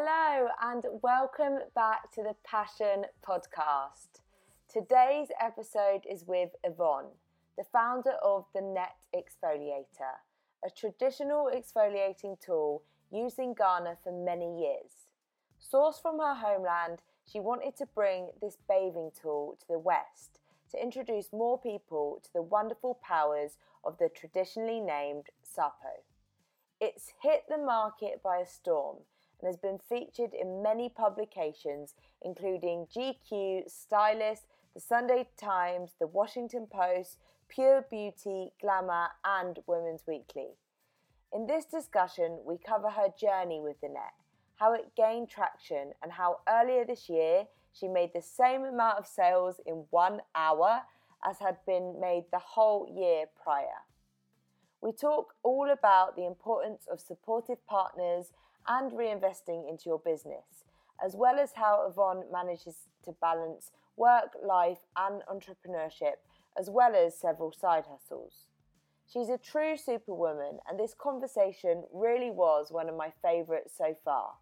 Hello, and welcome back to the Passion Podcast. Today's episode is with Yvonne, the founder of the Net Exfoliator, a traditional exfoliating tool used in Ghana for many years. Sourced from her homeland, she wanted to bring this bathing tool to the West to introduce more people to the wonderful powers of the traditionally named Sapo. It's hit the market by a storm and has been featured in many publications, including GQ, Stylist, The Sunday Times, The Washington Post, Pure Beauty, Glamour, and Women's Weekly. In this discussion, we cover her journey with the net, how it gained traction, and how earlier this year she made the same amount of sales in one hour as had been made the whole year prior. We talk all about the importance of supportive partners and reinvesting into your business, as well as how Yvonne manages to balance work, life, and entrepreneurship, as well as several side hustles. She's a true superwoman, and this conversation really was one of my favourites so far.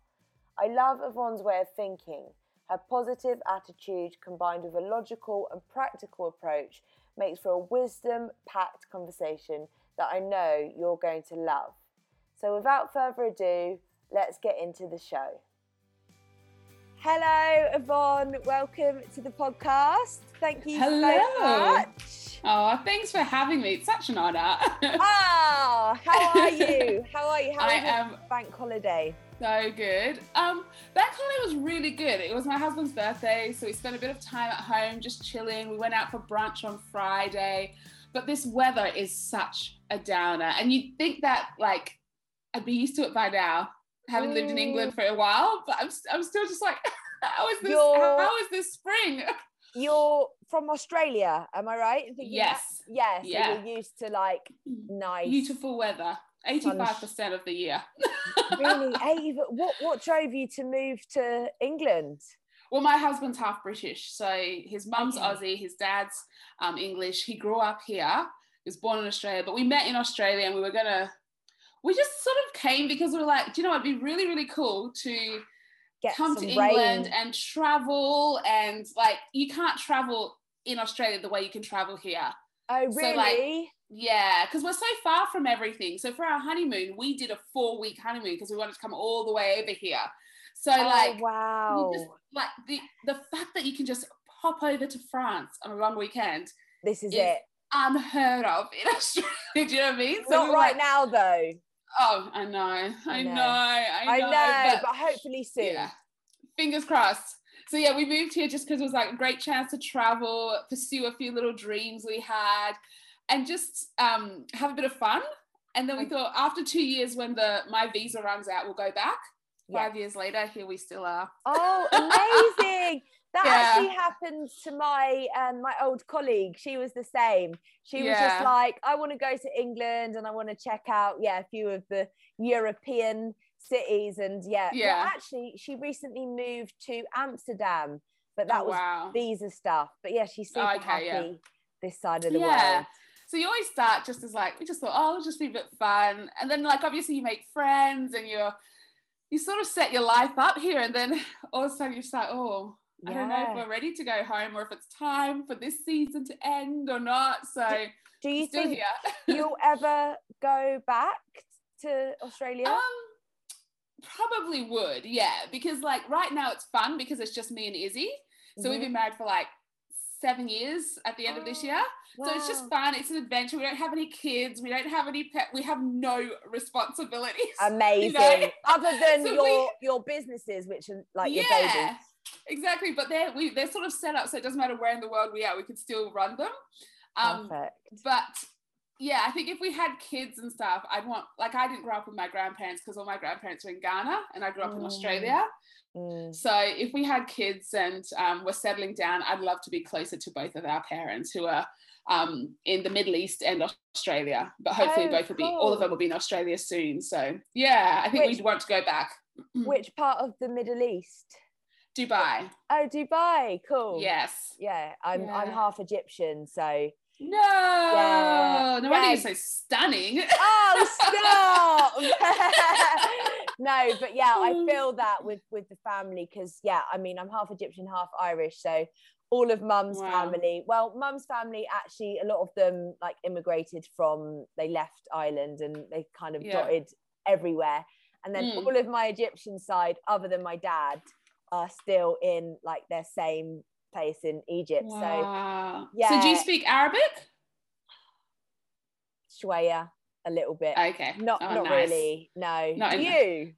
I love Yvonne's way of thinking. Her positive attitude combined with a logical and practical approach makes for a wisdom packed conversation that I know you're going to love. So, without further ado, let's get into the show. Hello, Yvonne. Welcome to the podcast. Thank you Hello. so much. Oh, thanks for having me. It's such an honor. Ah, how are you? How are you? How I was your am bank holiday? so good. Um, bank holiday was really good. It was my husband's birthday, so we spent a bit of time at home just chilling. We went out for brunch on Friday, but this weather is such a downer. And you'd think that like I'd be used to it by now, having lived in Mm. England for a while, but I'm, I'm still just like, how is this? You're- How is this spring? You're from Australia, am I right? Yes. that? Yes. So Yeah. you're used to like nice. Beautiful weather. 85% of the year. Really? But what what drove you to move to England? Well, my husband's half British, so his mum's Okay. Aussie, his dad's um, English. He grew up here. He was born in Australia, but we met in Australia, and we were gonna. We just sort of came because we were like, do you know, it'd be really, really cool to Get come to rain. England and travel, and like you can't travel in Australia the way you can travel here. oh, so, really? like, Yeah, because we're so far from everything. So for our honeymoon, we did a four week honeymoon because we wanted to come all the way over here. So oh, like wow. just like the the fact that you can just pop over to France on a long weekend this is is it. unheard of in Australia. Do you know what I mean? So Not we right like, now, though. Oh, I know, I I know, know. I know. I know, but- but, hopefully soon. yeah, fingers crossed. So yeah, we moved here just because it was like a great chance to travel, pursue a few little dreams we had, and just um, have a bit of fun. And then we thought after two years, when the my visa runs out, we'll go back. Yeah. Five years later, here we still are. Oh, amazing! That Yeah. actually happened to my um, my old colleague. She was the same. She was just like, I want to go to England and I want to check out, yeah, a few of the European cities. And yeah, Yeah. actually, she recently moved to Amsterdam, but that Oh, was wow. visa stuff. But yeah, she's super Oh, okay, happy yeah. this side of the world. yeah. world. So you always start just as like we just thought, oh, it'll just be a bit fun, and then like obviously you make friends and you're you sort of set your life up here, and then all of a sudden you start, oh, I don't know if we're ready to go home or if it's time for this season to end or not. So Do you still think here. you'll ever go back to Australia? Um, probably would, yeah, because like right now it's fun because it's just me and Izzy. So we've Mhm. been married for like seven years at the end of this Oh, year. So it's just fun. It's an adventure. We don't have any kids. We don't have any pet. We have no responsibilities. amazing. Other than So your we- your businesses, which are like your yeah, baby. Exactly. But they're we they're sort of set up so it doesn't matter where in the world we are, we could still run them. Um, Perfect. but yeah, I think if we had kids and stuff, I'd want like I didn't grow up with my grandparents because all my grandparents were in Ghana and I grew up in Mm. Australia. Mm. So if we had kids and um, we're settling down, I'd love to be closer to both of our parents who are um, in the Middle East and Australia. But hopefully Oh, both will be all of them will be in Australia soon. So yeah, I think Which- we'd want to go back. Which part of the Middle East? Dubai. Oh, Dubai. Cool. Yes. Yeah, I'm I'm half Egyptian, so No. Yeah. No wonder Yeah. you're so stunning. Oh, stop! no, but yeah, I feel that with with the family because yeah, I mean, I'm half Egyptian, half Irish, so all of mum's Wow. family well mum's family actually a lot of them like immigrated from they left ireland and they kind of Yeah. dotted everywhere and then Mm. all of my egyptian side other than my dad are still in like their same place in egypt so Wow. So do you speak Arabic? shwaya a little bit Okay. not Oh, not nice. really no Not you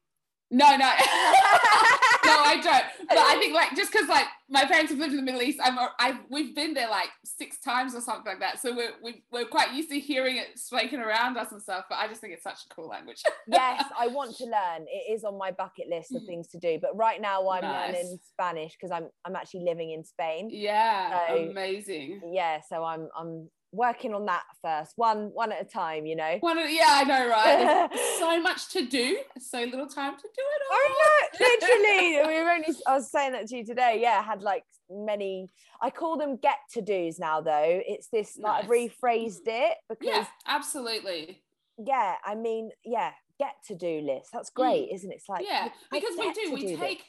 No, no. no, I don't. But I think like just because like my parents have lived in the Middle East, I'm I've we've been there like six times or something like that. So we're we, we're quite used to hearing it speaking around us and stuff. But I just think it's such a cool language. yes, I want to learn. It is on my bucket list of Mm. things to do. But right now, I'm Nice. learning Spanish because I'm I'm actually living in Spain. yeah, So- amazing. Yeah, so I'm I'm working on that first, one one at a time. You know. One yeah, I know, right? So much to do, so little time to do it all. I know, literally. We were only. I was saying that to you today. Yeah, I had like many. I call them get to dos now, though. It's this like I've Nice. rephrased it because Yeah, absolutely. yeah, I mean, yeah, get to do list. That's great, isn't it? It's like Mm. yeah, because we do. We this. take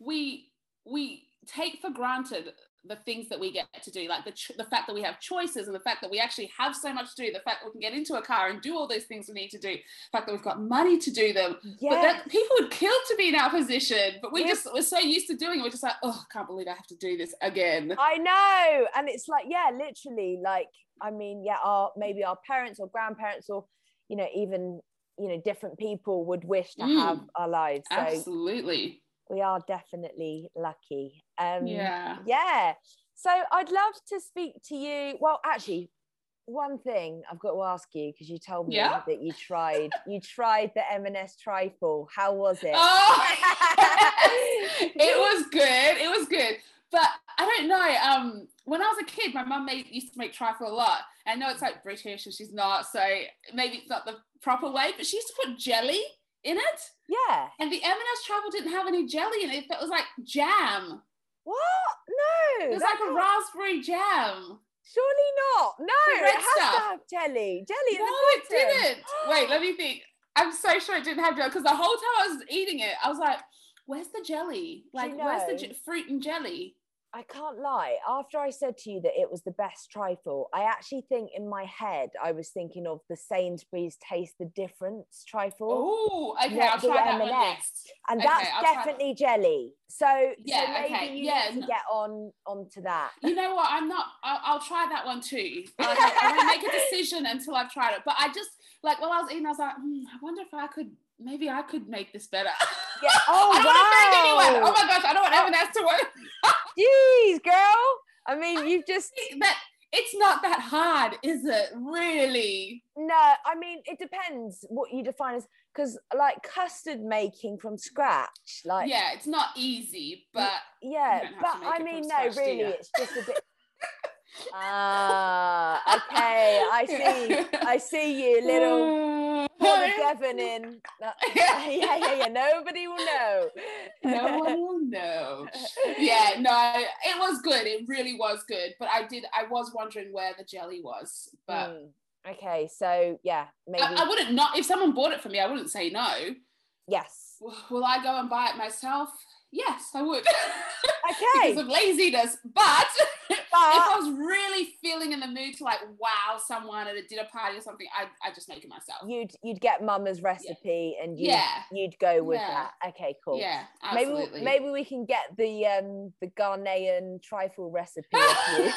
we we take for granted the things that we get to do, like the ch- the fact that we have choices and the fact that we actually have so much to do, the fact that we can get into a car and do all those things we need to do, the fact that we've got money to do them. But Yeah, that people would kill to be in our position, but we Yeah. just we're so used to doing it. We're just like, oh, I can't believe I have to do this again. I know. And it's like, yeah, literally, like, I mean, yeah, our maybe our parents or grandparents or, you know, even, you know, different people would wish to Mm. have our lives. So Absolutely. We are definitely lucky. Um yeah. yeah. So I'd love to speak to you. Well, actually, one thing I've got to ask you because you told me Yeah? that you tried you tried the M&S trifle. How was it? Oh, it was good. It was good. But I don't know. Um, when I was a kid, my mum made used to make trifle a lot. I know it's like British and she's not, so maybe it's not the proper way. But she used to put jelly in it, yeah. and the M&S trifle didn't have any jelly in it. It was like jam. What? No. It was like a raspberry jam. Surely not. No, it has stuff. to have jelly. Jelly No, it didn't. Wait, let me think. I'm so sure it didn't have jelly because the whole time I was eating it, I was like, "Where's the jelly? Like, where's the j- fruit and jelly?" I can't lie. After I said to you that it was the best trifle, I actually think in my head I was thinking of the Sainsbury's Taste the Difference trifle, Oh, okay. I'll try that one next. and okay, that's I'll definitely jelly. So, Yeah, so maybe okay, you yeah, need to get on onto that. You know what? I'm not. I'll, I'll try that one too. I, won't make a decision until I've tried it. But I just like while I was eating, I was like, hmm, I wonder if I could. Maybe I could make this better. Yeah. Oh I don't want to offend anyone. wow. Oh my gosh, I don't want M&S to work. Jeez, girl. I mean, you've just That it's not that hard, is it? Really? no. I mean, it depends what you define as because like custard making from scratch, like yeah, it's not easy, but yeah don't have to but i mean no scratch, really it's just a bit ah okay i see i see you little pour the devon in yeah yeah yeah nobody will know no one will know. Yeah, no, it was good. It really was good. But I did. I was wondering where the jelly was, but. Mm, okay so yeah maybe I, I wouldn't not if someone bought it for me. I wouldn't say no. yes W- Will I go and buy it myself? Yes, I would. okay because of laziness. But if I was really feeling in the mood to like wow someone at a dinner party or something, I'd, I'd just make it myself. you'd you'd get mama's recipe and you'd, Yeah. you'd go with Yeah. that okay cool Yeah, Maybe absolutely. maybe we can get the um the Ghanaian trifle recipe. you.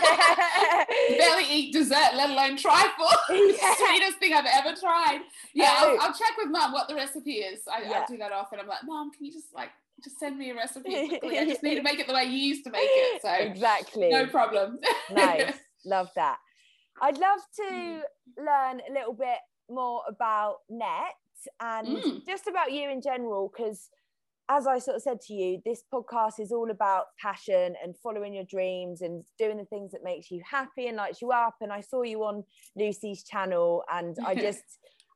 barely eat dessert, let alone trifle. Yeah. Sweetest thing I've ever tried. Yeah, Oh. I'll, I'll check with mum what the recipe is. I, Yeah. I do that often. I'm like, mom, can you just like just send me a recipe quickly? I just need to make it the way you used to make it. So exactly. no problem. nice. Love that. I'd love to learn a little bit more about net and Mm. just about you in general because as I sort of said to you, this podcast is all about passion and following your dreams and doing the things that makes you happy and lights you up. And I saw you on Lucy's channel, and I just,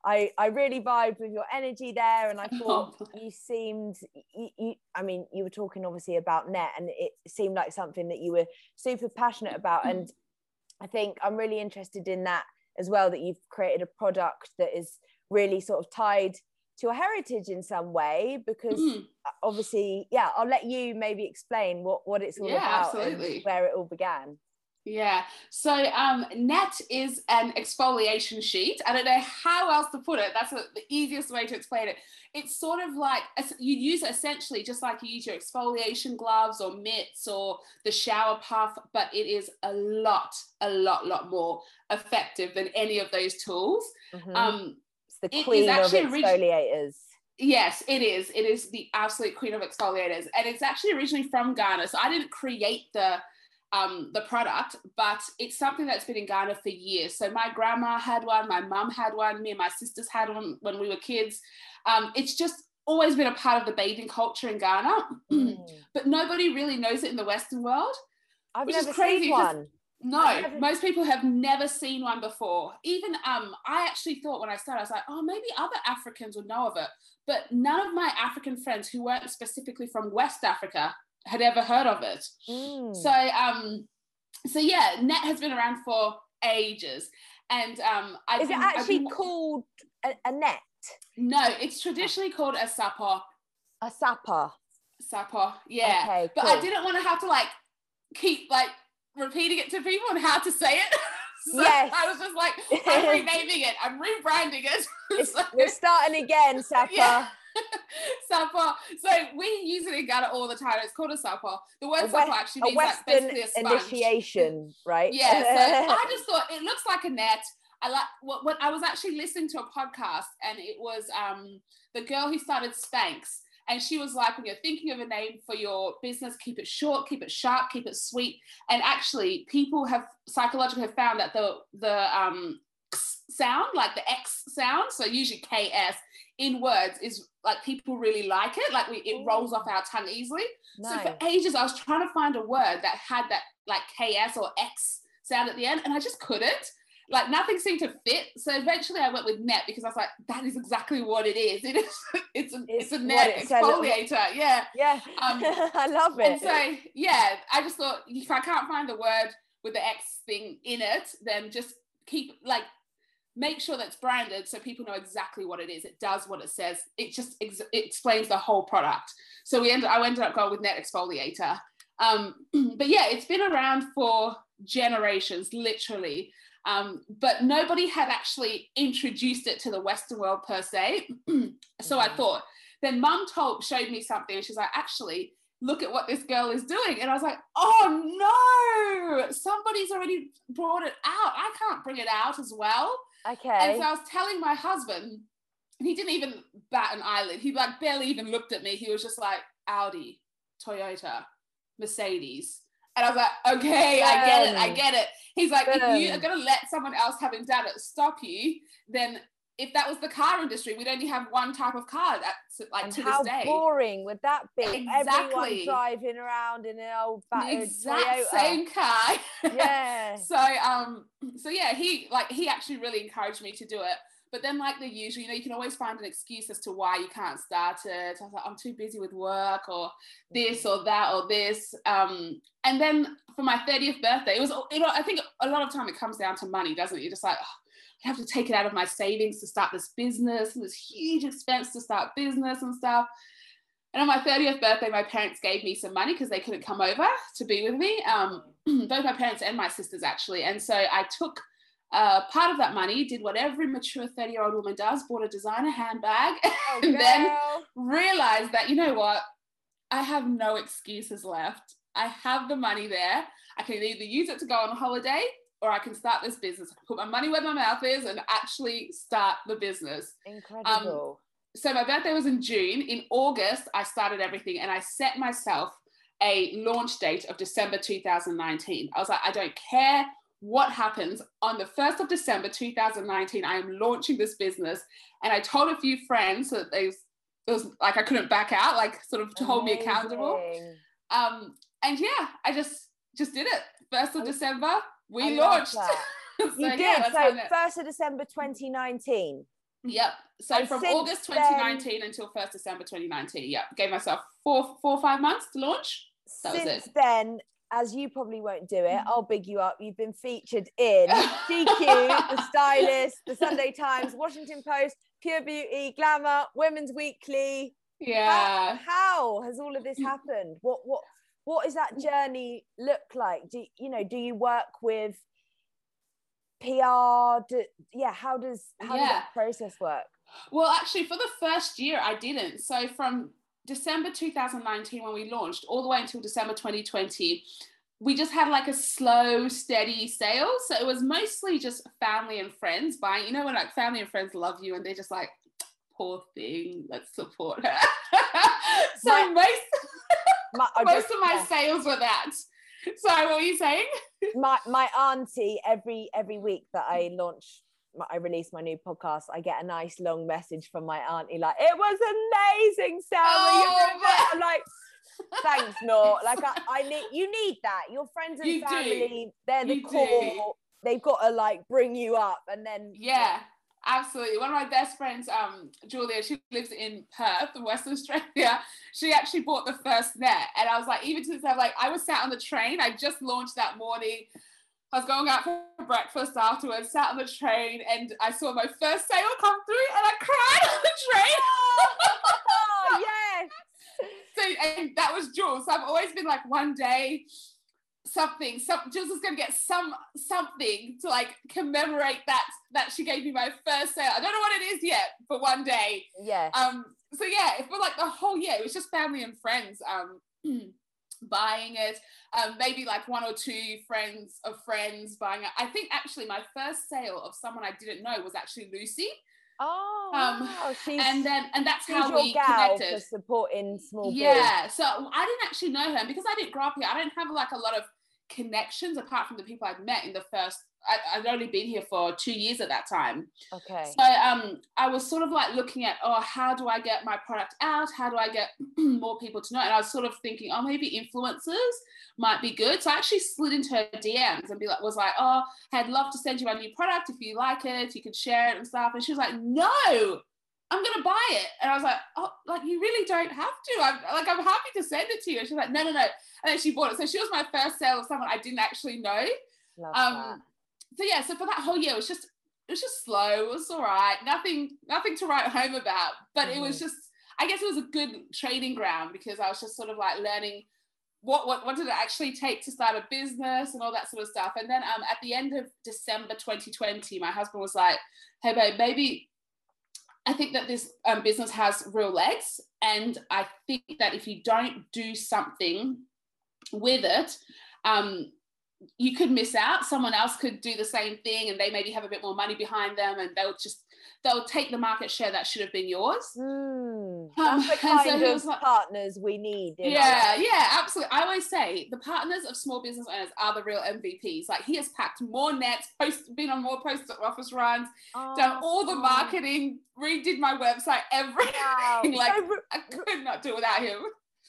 I, I really vibed with your energy there. And I thought Oh. you seemed, you, you, I mean, you were talking obviously about net, and it seemed like something that you were super passionate about. And I think I'm really interested in that as well. That you've created a product that is really sort of tied to your heritage in some way because Mm, obviously, yeah, I'll let you maybe explain what what it's all Yeah, about absolutely. and where it all began. Yeah. So um, net is an exfoliation sheet. I don't know how else to put it. That's the the easiest way to explain it. It's sort of like you use it essentially just like you use your exfoliation gloves or mitts or the shower puff, but it is a lot, a lot, lot more effective than any of those tools. Mhm. Um, it's the it is queen of orig- exfoliators. Yes, it is. It is the absolute queen of exfoliators, and it's actually originally from Ghana. So I didn't create the um, the product, but it's something that's been in Ghana for years. So my grandma had one, my mum had one, me and my sisters had one when we were kids. Um, it's just always been a part of the bathing culture in Ghana, Mm. but nobody really knows it in the Western world. I've Which is crazy seen one. No, never- most people have never seen one before. Even um, I actually thought when I started, I was like, oh, maybe other Africans would know of it. But none of my African friends who weren't specifically from West Africa had ever heard of it. Mm. So um, so yeah, net has been around for ages, and um, I've is it been- I've actually been- called a, a net? No, it's traditionally called a sapo. A sapper. Sapo, yeah. Okay, But I didn't want to have to like keep like repeating it to people and how to say it. so Yes. I was just like, I'm renaming it. I'm rebranding it. So, we're starting again, sapper. Yeah. Sapa. So we usually get it all the time. It's called a sapa. The word A actually means like basically a sponge. initiation, right? Yeah. So I just thought it looks like a net. I like what, what I was actually listening to a podcast and it was um the girl who started Spanx. And she was like, when you're thinking of a name for your business, keep it short, keep it sharp, keep it sweet. And actually, people have psychologically have found that the the um sound, like the X sound, so usually KS in words is like people really like it. Like we, it rolls off our tongue easily. So for ages, I was trying to find a word that had that like KS or X sound at the end, and I just couldn't. Like nothing seemed to fit. So eventually, I went with net because I was like, that is exactly what it is. It is. It's a. It's It's, a net it says it- exfoliator. Yeah. yeah, um, I love it. And so yeah, I just thought if I can't find the word with the X thing in it, then just keep like make sure that's branded so people know exactly what it is. It does what it says. It just ex- it explains the whole product. So we ended. I ended up going with Net Exfoliator. Um, but yeah, it's been around for generations, literally. Um, but nobody had actually introduced it to the Western world per se. so I Mhm. thought. Then Mum told showed me something, and she's like, actually, look at what this girl is doing. And I was like, oh no, somebody's already brought it out. I can't bring it out as well. And so I was telling my husband, and he didn't even bat an eyelid. He like barely even looked at me. He was just like, Audi, Toyota, Mercedes. And I was like, okay, I get it, I get it. He's like, if you are gonna let someone else having done it stop you, then if that was the car industry, we'd only have one type of car that's like and to how this day. boring would that be? Everyone Exactly. driving around in an old the battered exact Toyota. same car. Yeah. so um so yeah he like he actually really encouraged me to do it but then like the usual you know you can always find an excuse as to why you can't start it i was like i'm too busy with work or this or that or this um and then for my 30th birthday it was you know i think a lot of time it comes down to money doesn't it you're just like oh, I have to take it out of my savings to start this business and this huge expense to start business and stuff and on my 30th birthday, my parents gave me some money because they couldn't come over to be with me. Um, both my parents and my sisters, actually. And so I took uh, part of that money, did what every mature 30 year old woman does, bought a designer handbag, Oh, and then realized that, you know what? I have no excuses left. I have the money there. I can either use it to go on a holiday or I can start this business. I can put my money where my mouth is and actually start the business Incredible. so my birthday was in June. In August, I started everything and I set myself a launch date of December 2019. I was like, I don't care what happens. On the 1st of December 2019, I am launching this business. And I told a few friends that they it was like I couldn't back out, like sort of to hold me accountable. Um, and yeah, I just just did it. 1st of December, we love launched. so You did. how So first of December 2019. Yep. So And from August then- 2019 until 1st December 2019. Yep. Gave myself four, four or five months to launch. That was Since it. then, as you probably won't do it, I'll big you up. You've been featured in GQ, The Stylist, The Sunday Times, Washington Post, Pure Beauty, Glamour, Women's Weekly. Yeah. How, how has all of this happened? What what what does that journey look like? Do you know? Do you work with PR? Do, yeah. How does how Yeah. does that process work? Well, actually, for the first year, I didn't. So from December 2019, when we launched, all the way until December 2020, we just had like a slow, steady sale. So it was mostly just family and friends buying. You know, when like family and friends love you and they're just like, poor thing, let's support her. so My- most, My, most of my yeah. sales were that. Sorry, what were you saying? my my auntie every every week that I launch my- I release my new podcast, I get a nice long message from my auntie like, "It was amazing, Selma." you Oh, did it." I'm like, "Thanks, Nor." Like I, I need you need that. Your friends and You do. family, they're the You do. core. They've got to like bring you up, and then Yeah, absolutely. One of my best friends, um, Julia, she lives in Perth, Western Australia. She actually bought the first net, and I was like, even to this, I'm like, I was sat on the train. I just launched that morning. I was going out for breakfast afterwards, sat on the train, and I saw my first sale come through, and I cried on the train. oh yes, so and that was Jules. So I've always been like, one day, something, some Jules is gonna get some something to like commemorate that that she gave me my first sale. I don't know what it is yet, but one day. yeah Um, so yeah, for like the whole year, it was just family and friends um buying it. Um, maybe like one or two friends of friends buying it. I think actually my first sale of someone I didn't know was actually Lucy. oh, um, wow. she's And then and that's how we connected. for supporting small. Yeah, so I didn't actually know her, and because I didn't grow up here, I don't have like a lot of connections apart from the people I'd met in the first. I, I'd only been here for two years at that time, Okay. so um, I was sort of like looking at, oh, how do I get my product out? How do I get more people to know? And I was sort of thinking, oh, maybe influencers might be good. So I actually slid into her DMs and be like, was like, oh, I'd love to send you my new product if you like it, you could share it and stuff. And she was like, no, I'm gonna buy it. And I was like, oh, like you really don't have to. I'm like, I'm happy to send it to you. And she's like, no, no, no. And then she bought it. So she was my first sale of someone I didn't actually know. Love Um, so yeah, so for that whole year, it was just it was just slow. It was all right. Nothing, nothing to write home about. But it was just, I guess it was a good training ground because I was just sort of like learning what what what did it actually take to start a business and all that sort of stuff. And then um at the end of December 2020, my husband was like, "Hey babe, maybe." I think that this um, business has real legs, and I think that if you don't do something with it, um, you could miss out. Someone else could do the same thing, and they maybe have a bit more money behind them, and they'll just they'll take the market share that should have been yours. Mm, Um, that's the and so kind of like- partners we need. Yeah, yeah, absolutely. I always say the partners of small business owners are the real MVPs. Like he has packed more nets, post, been on more post office runs, done all the Oh, marketing, redid my website, everything. Wow. like so I could not do without him.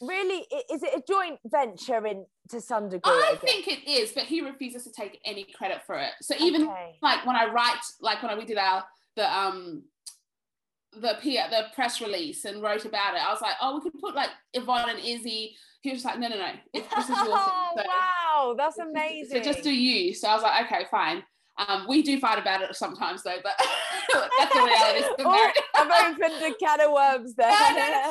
really, is it a joint venture in to some degree? I guess? think it is, but he refuses to take any credit for it. So even Okay. like when I write, like when we did our the um the P the press release and wrote about it, I was like, oh, we could put like Yvonne and Izzy. He was like, no, no, no, this is your thing. Oh, So- wow, that's amazing. So just do you. So I was like, okay, fine. Um, we do fight about it sometimes though, but that's the reality. of the marriage. I've opened a can of worms there.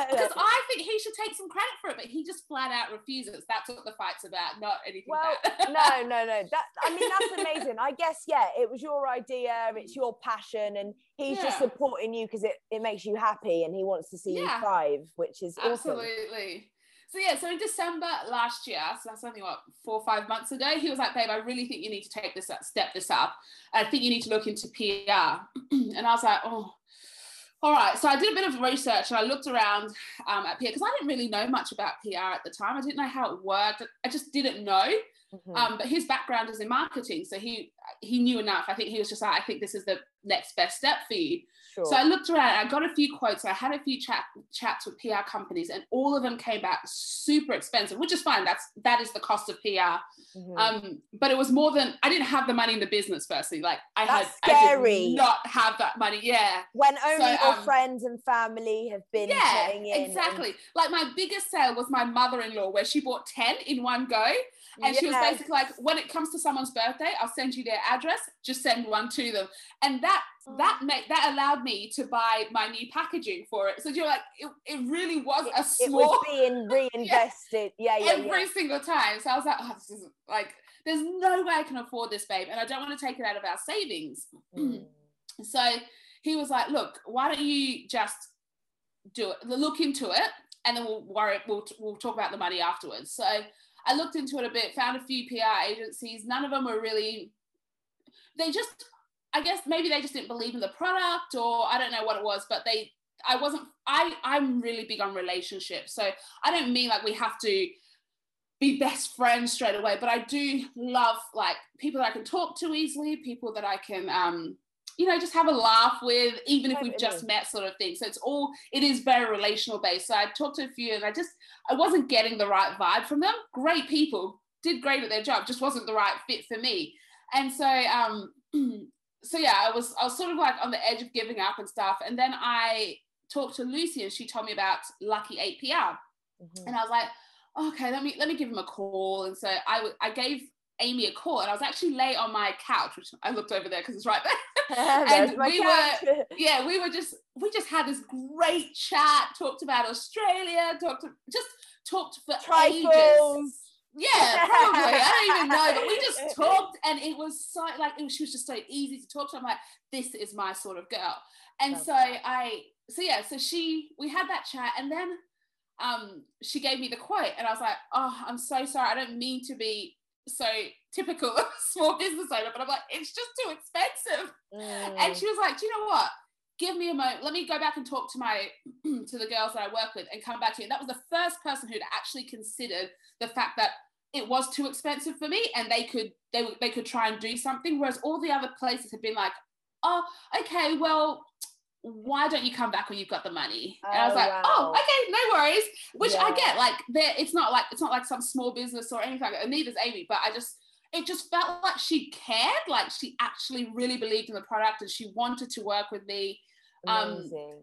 Because I think he should take some credit for it, but he just flat out refuses. That's what the fight's about, not anything Well, no, no, no. That I mean, that's amazing. I guess, yeah, it was your idea, it's your passion, and he's just supporting you because it, it makes you happy and he wants to see you Yeah. thrive, which is awesome. So yeah, so in December last year, so that's only what four or five months ago, he was like, "Babe, I really think you need to take this up, step this up. I think you need to look into PR." and I was like, "Oh, all right." So I did a bit of research and I looked around um, at PR because I didn't really know much about PR at the time. I didn't know how it worked. I just didn't know. Mhm. Um, but his background is in marketing, so he he knew enough. I think he was just like, "I think this is the next best step for you." Sure. So I looked around, I got a few quotes, I had a few chat, chats with PR companies, and all of them came back super expensive, which is fine. That's that is the cost of PR. Mm-hmm. Um, but it was more than I didn't have the money in the business. Firstly, like I That's had, scary. I did not have that money. Yeah, when only so, your um, friends and family have been yeah, exactly. And... Like my biggest sale was my mother-in-law, where she bought ten in one go. And yes. she was basically like, when it comes to someone's birthday, I'll send you their address, just send one to them. And that that made that allowed me to buy my new packaging for it. So you're like, it, it really was a small. It was being reinvested. yeah, yeah, Every yeah. single time. So I was like, oh, this is like, there's no way I can afford this, babe, and I don't want to take it out of our savings. Mm. so he was like, look, why don't you just do it? Look into it, and then we'll worry. We'll we'll talk about the money afterwards. So I looked into it a bit, found a few PR agencies. None of them were really. They just I guess maybe they just didn't believe in the product or I don't know what it was, but they I wasn't I I'm really big on relationships. So I don't mean like we have to be best friends straight away, but I do love like people that I can talk to easily, people that I can um you know just have a laugh with even if we've just met sort of thing. So it's all it is very relational based. So i talked to a few and i just i wasn't getting the right vibe from them. Great people did great at their job just wasn't the right fit for me. And so um so yeah, I was I was sort of like on the edge of giving up and stuff. And then I talked to Lucy and she told me about Lucky 8 PR. Mm-hmm. And I was like, okay, let me let me give him a call. And so I I gave Amy a call and I was actually lay on my couch, which I looked over there because it's right there. and we couch. were yeah, we were just we just had this great chat, talked about Australia, talked just talked for Trifles. ages yeah, probably. I don't even know, but we just talked, and it was so like it was, she was just so easy to talk to. I'm like, this is my sort of girl, and so I, so yeah, so she, we had that chat, and then um, she gave me the quote, and I was like, oh, I'm so sorry, I don't mean to be so typical small business owner, but I'm like, it's just too expensive. Mm. And she was like, do you know what? Give me a moment. Let me go back and talk to my to the girls that I work with and come back to you. And that was the first person who'd actually considered the fact that it was too expensive for me and they could they, they could try and do something whereas all the other places had been like oh okay well why don't you come back when you've got the money and i was oh, like oh, wow. oh okay no worries which yeah. i get like there it's not like it's not like some small business or anything like that. and neither's amy but i just it just felt like she cared like she actually really believed in the product and she wanted to work with me um, Amazing. um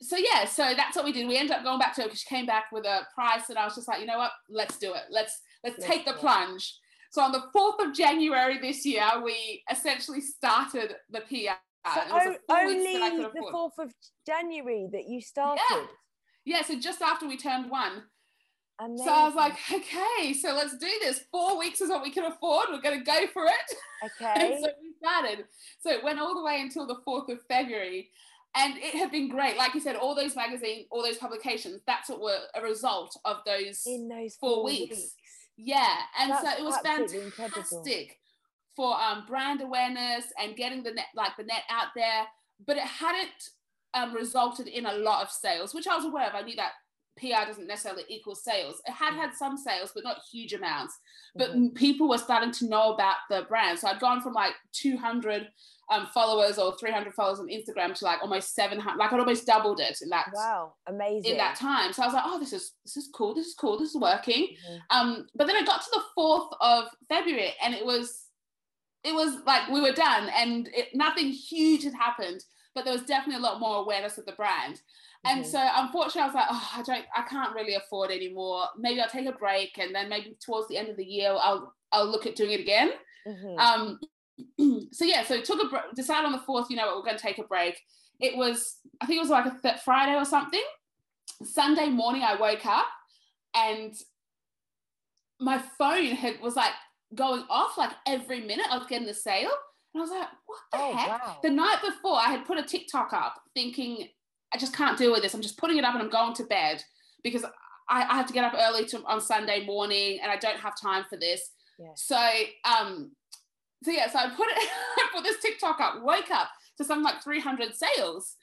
so yeah so that's what we did we ended up going back to her because she came back with a price and i was just like you know what let's do it let's Let's take the plunge. So on the 4th of January this year, we essentially started the PR. So only the 4th of January that you started? Yeah. yeah, so just after we turned one. Amazing. So I was like, okay, so let's do this. Four weeks is what we can afford. We're going to go for it. Okay. and so we started. So it went all the way until the 4th of February. And it had been great. Like you said, all those magazines, all those publications, that's what were a result of those, In those four, four weeks. weeks. Yeah, and That's so it was fantastic incredible. for um, brand awareness and getting the net like the net out there. But it hadn't um, resulted in a lot of sales, which I was aware of. I knew that PR doesn't necessarily equal sales. It had had some sales, but not huge amounts. But mm-hmm. people were starting to know about the brand. So I'd gone from like 200 um, followers or 300 followers on Instagram to like almost 700 like I'd almost doubled it in that wow amazing in that time so I was like oh this is this is cool this is cool this is working mm-hmm. um but then I got to the 4th of February and it was it was like we were done and it, nothing huge had happened but there was definitely a lot more awareness of the brand. And so unfortunately I was like oh I don't I can't really afford anymore maybe I'll take a break and then maybe towards the end of the year I'll I'll look at doing it again mm-hmm. um so yeah, so took a break, decided on the fourth, you know what, we're going to take a break. It was, I think it was like a th- Friday or something. Sunday morning, I woke up and my phone had was like going off like every minute. I was getting the sale, and I was like, "What the oh, heck?" Wow. The night before, I had put a TikTok up, thinking, "I just can't deal with this. I'm just putting it up and I'm going to bed because I, I have to get up early to, on Sunday morning, and I don't have time for this." Yeah. So um, so yeah, so I put it, I put this TikTok up, woke up to something like 300 sales.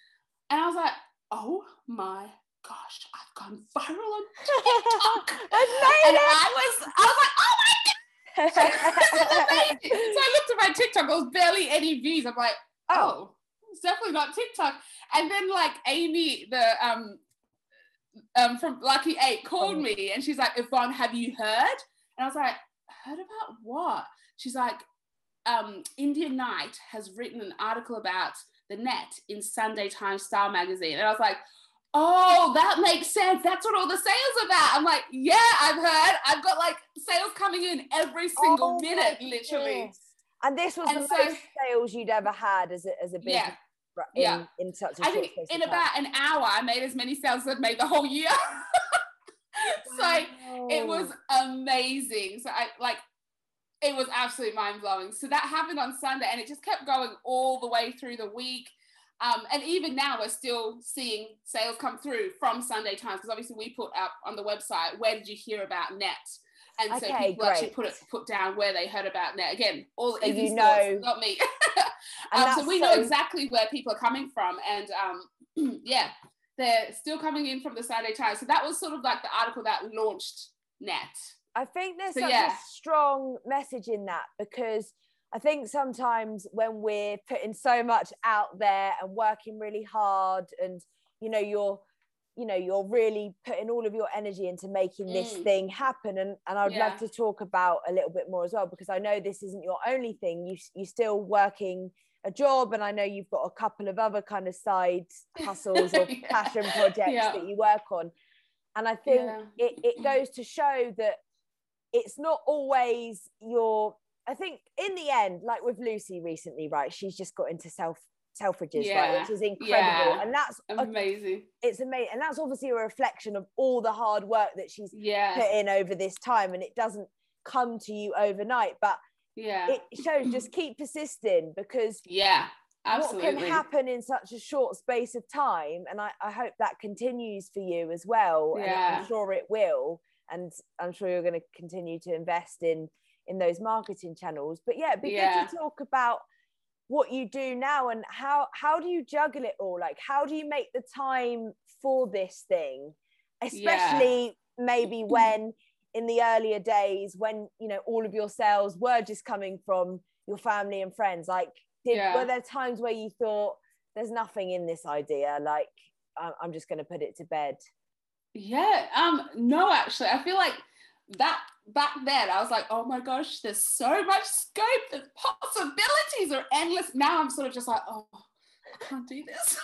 And I was like, oh my gosh, I've gone viral on TikTok. and I was, I was like, oh my God. so I looked at my TikTok, there was barely any views. I'm like, oh, it's definitely not TikTok. And then like Amy, the um um from Lucky Eight called oh. me and she's like, Yvonne, have you heard? And I was like, heard about what? She's like, um, India Knight has written an article about the net in Sunday Times Style magazine. And I was like, oh, that makes sense. That's what all the sales are about. I'm like, yeah, I've heard. I've got like sales coming in every single oh minute, literally. And this was and the so, most sales you'd ever had as a, as a business. Yeah. In, yeah. in such a I think in about an hour, I made as many sales as I've made the whole year. so wow. it was amazing. So I like it was absolutely mind blowing. So that happened on Sunday and it just kept going all the way through the week. Um, and even now, we're still seeing sales come through from Sunday Times because obviously we put up on the website, where did you hear about net? And okay, so people great. actually put it put down where they heard about net. Again, all so you know, not me. um, so we so... know exactly where people are coming from, and um, yeah, they're still coming in from the Sunday Times. So that was sort of like the article that launched net. I think there's so, such yeah. a strong message in that because I think sometimes when we're putting so much out there and working really hard and you know you're you know you're really putting all of your energy into making this mm. thing happen and and I'd yeah. love to talk about a little bit more as well because I know this isn't your only thing you you're still working a job and I know you've got a couple of other kind of side hustles or yeah. passion projects yeah. that you work on and I think it, it goes to show that it's not always your I think in the end, like with Lucy recently, right? She's just got into self Selfridges, yeah. right? Which is incredible. Yeah. And that's amazing. A, it's amazing. And that's obviously a reflection of all the hard work that she's yeah. put in over this time. And it doesn't come to you overnight. But yeah, it shows just keep persisting because yeah, absolutely. what can happen in such a short space of time. And I, I hope that continues for you as well. Yeah. And I'm sure it will. And I'm sure you're going to continue to invest in in those marketing channels but yeah it'd be yeah. good to talk about what you do now and how how do you juggle it all like how do you make the time for this thing especially yeah. maybe when in the earlier days when you know all of your sales were just coming from your family and friends like did yeah. were there times where you thought there's nothing in this idea like i'm just going to put it to bed yeah um no actually i feel like that back then I was like, oh my gosh, there's so much scope, the possibilities are endless. Now I'm sort of just like, oh, I can't do this.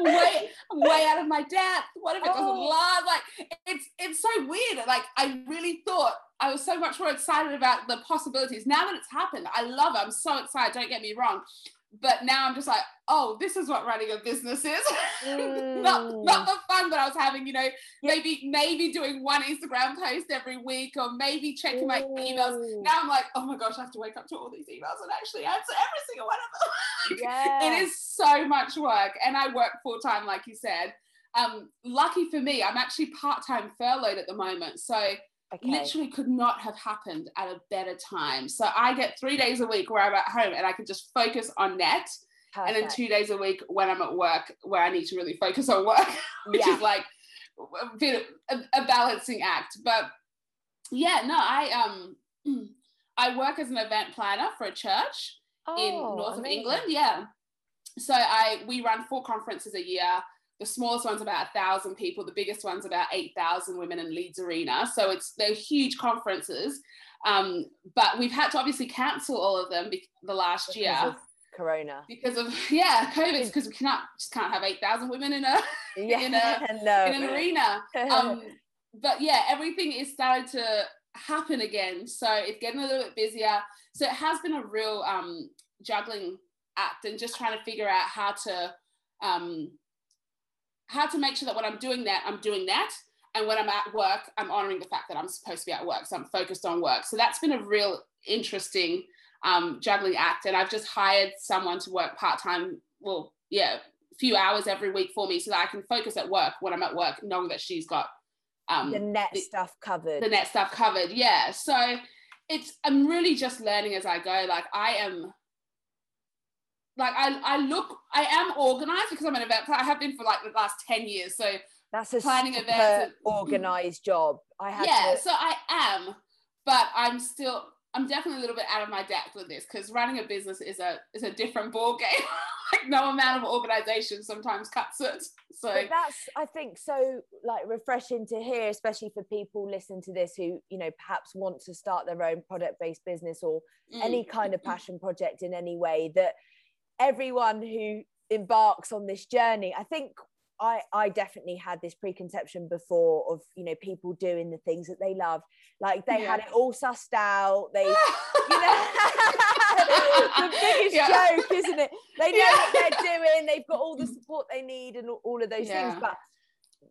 way, way, way out of my depth. What if it doesn't oh. last? Like it's it's so weird. Like I really thought I was so much more excited about the possibilities. Now that it's happened, I love it. I'm so excited. Don't get me wrong but now I'm just like, oh, this is what running a business is. Mm. not not the fun that I was having, you know, maybe maybe doing one Instagram post every week or maybe checking my emails. Now I'm like, oh my gosh, I have to wake up to all these emails and actually answer every single one of them. yeah. It is so much work. And I work full time, like you said. Um, lucky for me, I'm actually part-time furloughed at the moment. So Okay. Literally could not have happened at a better time. So I get three days a week where I'm at home and I can just focus on net. Perfect. And then two days a week when I'm at work where I need to really focus on work, which yeah. is like a bit of a, balancing act. But yeah, no, I um I work as an event planner for a church oh, in north amazing. of England. Yeah. So I we run four conferences a year the smallest one's about a thousand people. The biggest one's about eight thousand women in Leeds Arena. So it's they're huge conferences. Um, but we've had to obviously cancel all of them be- the last because year. Corona. Because of yeah, COVID. Because we cannot just can't have eight thousand women in a yeah, in a no. in an arena. Um, but yeah, everything is starting to happen again. So it's getting a little bit busier. So it has been a real um, juggling act and just trying to figure out how to um, how to make sure that when I'm doing that, I'm doing that. And when I'm at work, I'm honoring the fact that I'm supposed to be at work. So I'm focused on work. So that's been a real interesting um, juggling act. And I've just hired someone to work part time, well, yeah, a few hours every week for me so that I can focus at work when I'm at work, knowing that she's got um, the net the, stuff covered. The net stuff covered. Yeah. So it's, I'm really just learning as I go. Like I am like I, I look I am organized because I'm an event planner. I have been for like the last 10 years. So that's a planning events organized job. I have Yeah, to... so I am, but I'm still I'm definitely a little bit out of my depth with this because running a business is a is a different ball game. like no amount of organization sometimes cuts it. So but that's I think so like refreshing to hear, especially for people listening to this who you know perhaps want to start their own product based business or mm. any kind of passion project in any way. That everyone who embarks on this journey, I think I, I definitely had this preconception before of you know people doing the things that they love. Like they yeah. had it all sussed out. They you know the biggest yeah. joke isn't it? They know yeah. what they're doing. They've got all the support they need and all of those things. But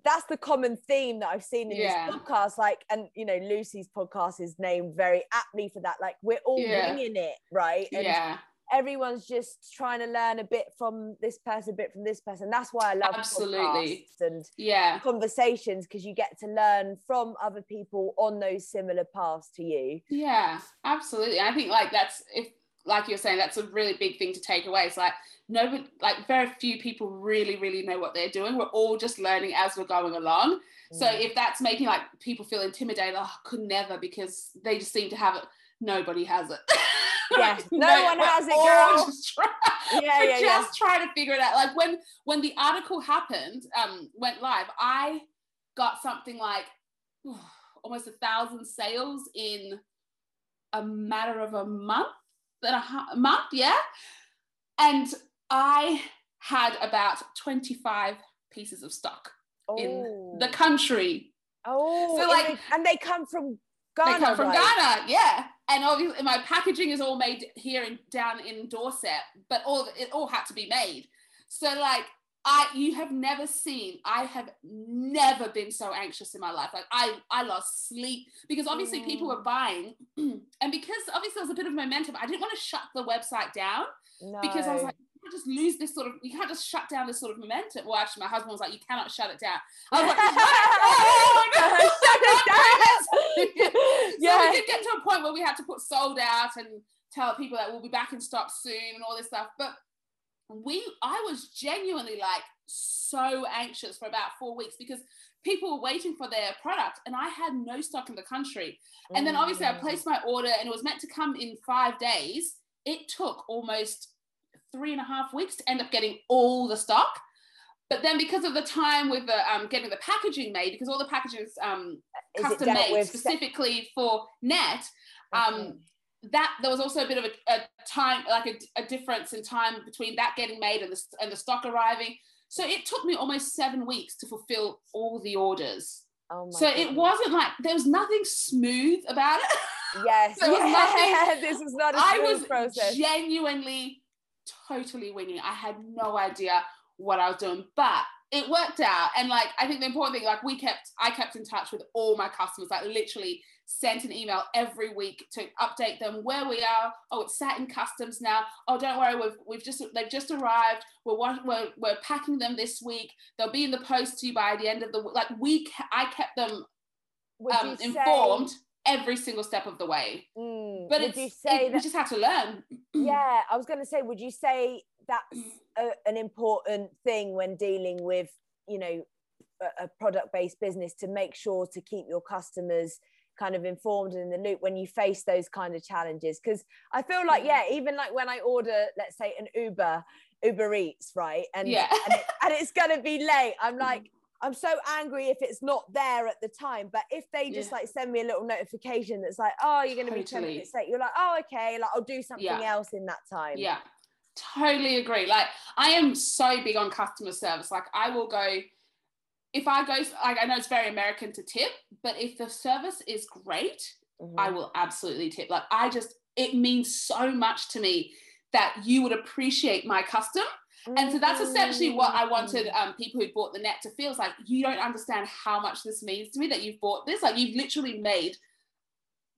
that's the common theme that I've seen in this podcast. Like and you know Lucy's podcast is named very aptly for that. Like we're all winging it right? And yeah everyone's just trying to learn a bit from this person, a bit from this person. That's why I love absolutely and yeah conversations because you get to learn from other people on those similar paths to you. Yeah, absolutely. I think like that's if like you're saying, that's a really big thing to take away. It's like nobody, like very few people really, really know what they're doing. We're all just learning as we're going along. Mm. So if that's making like people feel intimidated, oh, I could never because they just seem to have it. Nobody has it. yeah, no, no one has it, girl. Just try, yeah, yeah, just yeah. trying to figure it out. Like when when the article happened, um, went live, I got something like oh, almost a thousand sales in a matter of a month and a, a month, yeah. And I had about 25 pieces of stock oh. in the country. Oh, so like, and they come from Ghana. They come from right? Ghana, yeah and obviously my packaging is all made here in down in Dorset, but all it all had to be made. So like I you have never seen I have never been so anxious in my life. Like I I lost sleep because obviously mm. people were mm. buying and because obviously there was a bit of momentum, I didn't want to shut the website down no. because I was like just lose this sort of you can't just shut down this sort of momentum. Well, actually, my husband was like, you cannot shut it down. I was like, so yeah. we did get to a point where we had to put sold out and tell people that we'll be back in stock soon and all this stuff. But we I was genuinely like so anxious for about four weeks because people were waiting for their product and I had no stock in the country. And then obviously I mm. placed my order and it was meant to come in five days. It took almost three and a half weeks to end up getting all the stock. But then because of the time with the um, getting the packaging made, because all the packaging is um, custom made specifically for net, um, that there was also a bit of a, a time, like a, a, difference in time between that getting made and the, and the stock arriving. So it took me almost seven weeks to fulfill all the orders. Oh so goodness. it wasn't like there was nothing smooth about it. Yes, yeah. nothing. This is not a smooth I was process. genuinely totally winging. I had no idea what I was doing, but it worked out. And like, I think the important thing, like, we kept, I kept in touch with all my customers, like, literally sent an email every week to update them where we are. Oh, it's sat in customs now. Oh, don't worry, we've, we've just, they've just arrived. We're, we're, we're packing them this week. They'll be in the post to you by the end of the week. Like, we, I kept them um, informed. Say- every single step of the way. Mm, but would you say it, that, we just have to learn? yeah, I was going to say, would you say that's a, an important thing when dealing with, you know, a, a product-based business to make sure to keep your customers kind of informed and in the loop when you face those kind of challenges? Because I feel like, mm. yeah, even like when I order, let's say, an Uber, Uber Eats, right, and yeah, and, it, and it's going to be late, I'm like I'm so angry if it's not there at the time. But if they just yeah. like send me a little notification that's like, oh, you're going to totally. be 10 minutes late, you're like, oh, okay, like I'll do something yeah. else in that time. Yeah, totally agree. Like I am so big on customer service. Like I will go, if I go, like I know it's very American to tip, but if the service is great, mm-hmm. I will absolutely tip. Like I just, it means so much to me that you would appreciate my custom and so that's essentially what I wanted mm. um, people who bought the net to feel. It's like, you don't understand how much this means to me that you've bought this. Like, you've literally made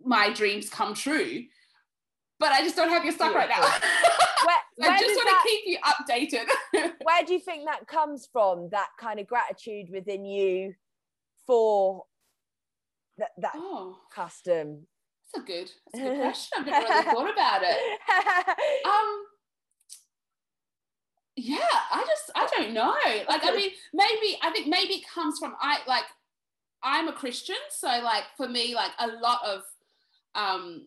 my dreams come true. But I just don't have your stuff right now. Where, where I just want that, to keep you updated. where do you think that comes from? That kind of gratitude within you for that, that oh. custom? That's a good, that's a good question. I've never really thought about it. Um, yeah i just i don't know like i mean maybe i think maybe it comes from i like i'm a christian so like for me like a lot of um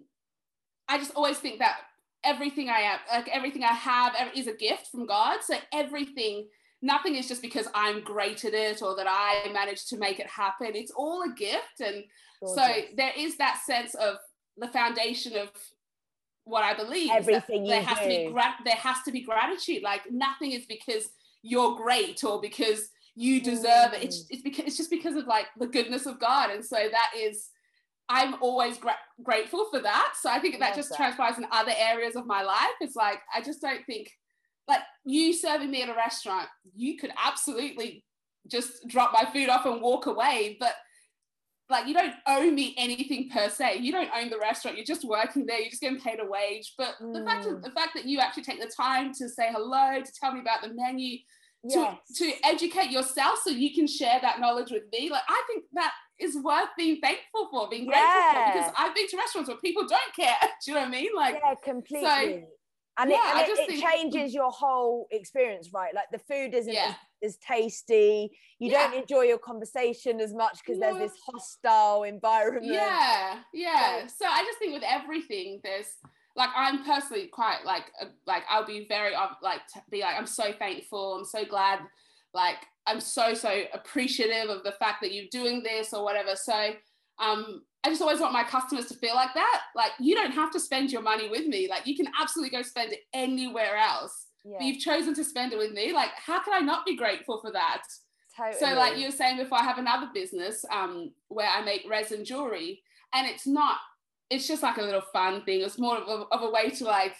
i just always think that everything I am, like everything I have, is a gift from God. So everything, nothing is just because I'm great at it or that I managed to make it happen. It's all a gift, and Gorgeous. so there is that sense of the foundation of what I believe. Everything there has do. to be gra- there has to be gratitude. Like nothing is because you're great or because you deserve mm. it. It's, it's because it's just because of like the goodness of God, and so that is I'm always gra- grateful for that. So I think that just that. transpires in other areas of my life. It's like, I just don't think, like, you serving me at a restaurant, you could absolutely just drop my food off and walk away. But like, you don't owe me anything per se. You don't own the restaurant. You're just working there. You're just getting paid a wage. But mm. the fact of, the fact that you actually take the time to say hello, to tell me about the menu, yes. to, to educate yourself so you can share that knowledge with me. Like, I think that is worth being thankful for, being grateful yeah. for. Because I've been to restaurants where people don't care. Do you know what I mean? Like, yeah, completely. So, and yeah, it, and it, it changes your whole experience, right? Like the food isn't yeah. as, as, tasty. You yeah. don't enjoy your conversation as much because no. there's this hostile environment. Yeah, yeah. So I just think with everything, there's like I'm personally quite like like I'll be very like be like I'm so thankful. I'm so glad. Like I'm so so appreciative of the fact that you're doing this or whatever. So um, I just always want my customers to feel like that. Like you don't have to spend your money with me. Like you can absolutely go spend it anywhere else. Yeah. But you've chosen to spend it with me. Like how can I not be grateful for that? Totally. So like you were saying before, I have another business um, where I make resin jewelry, and it's not. It's just like a little fun thing. It's more of a, of a way to like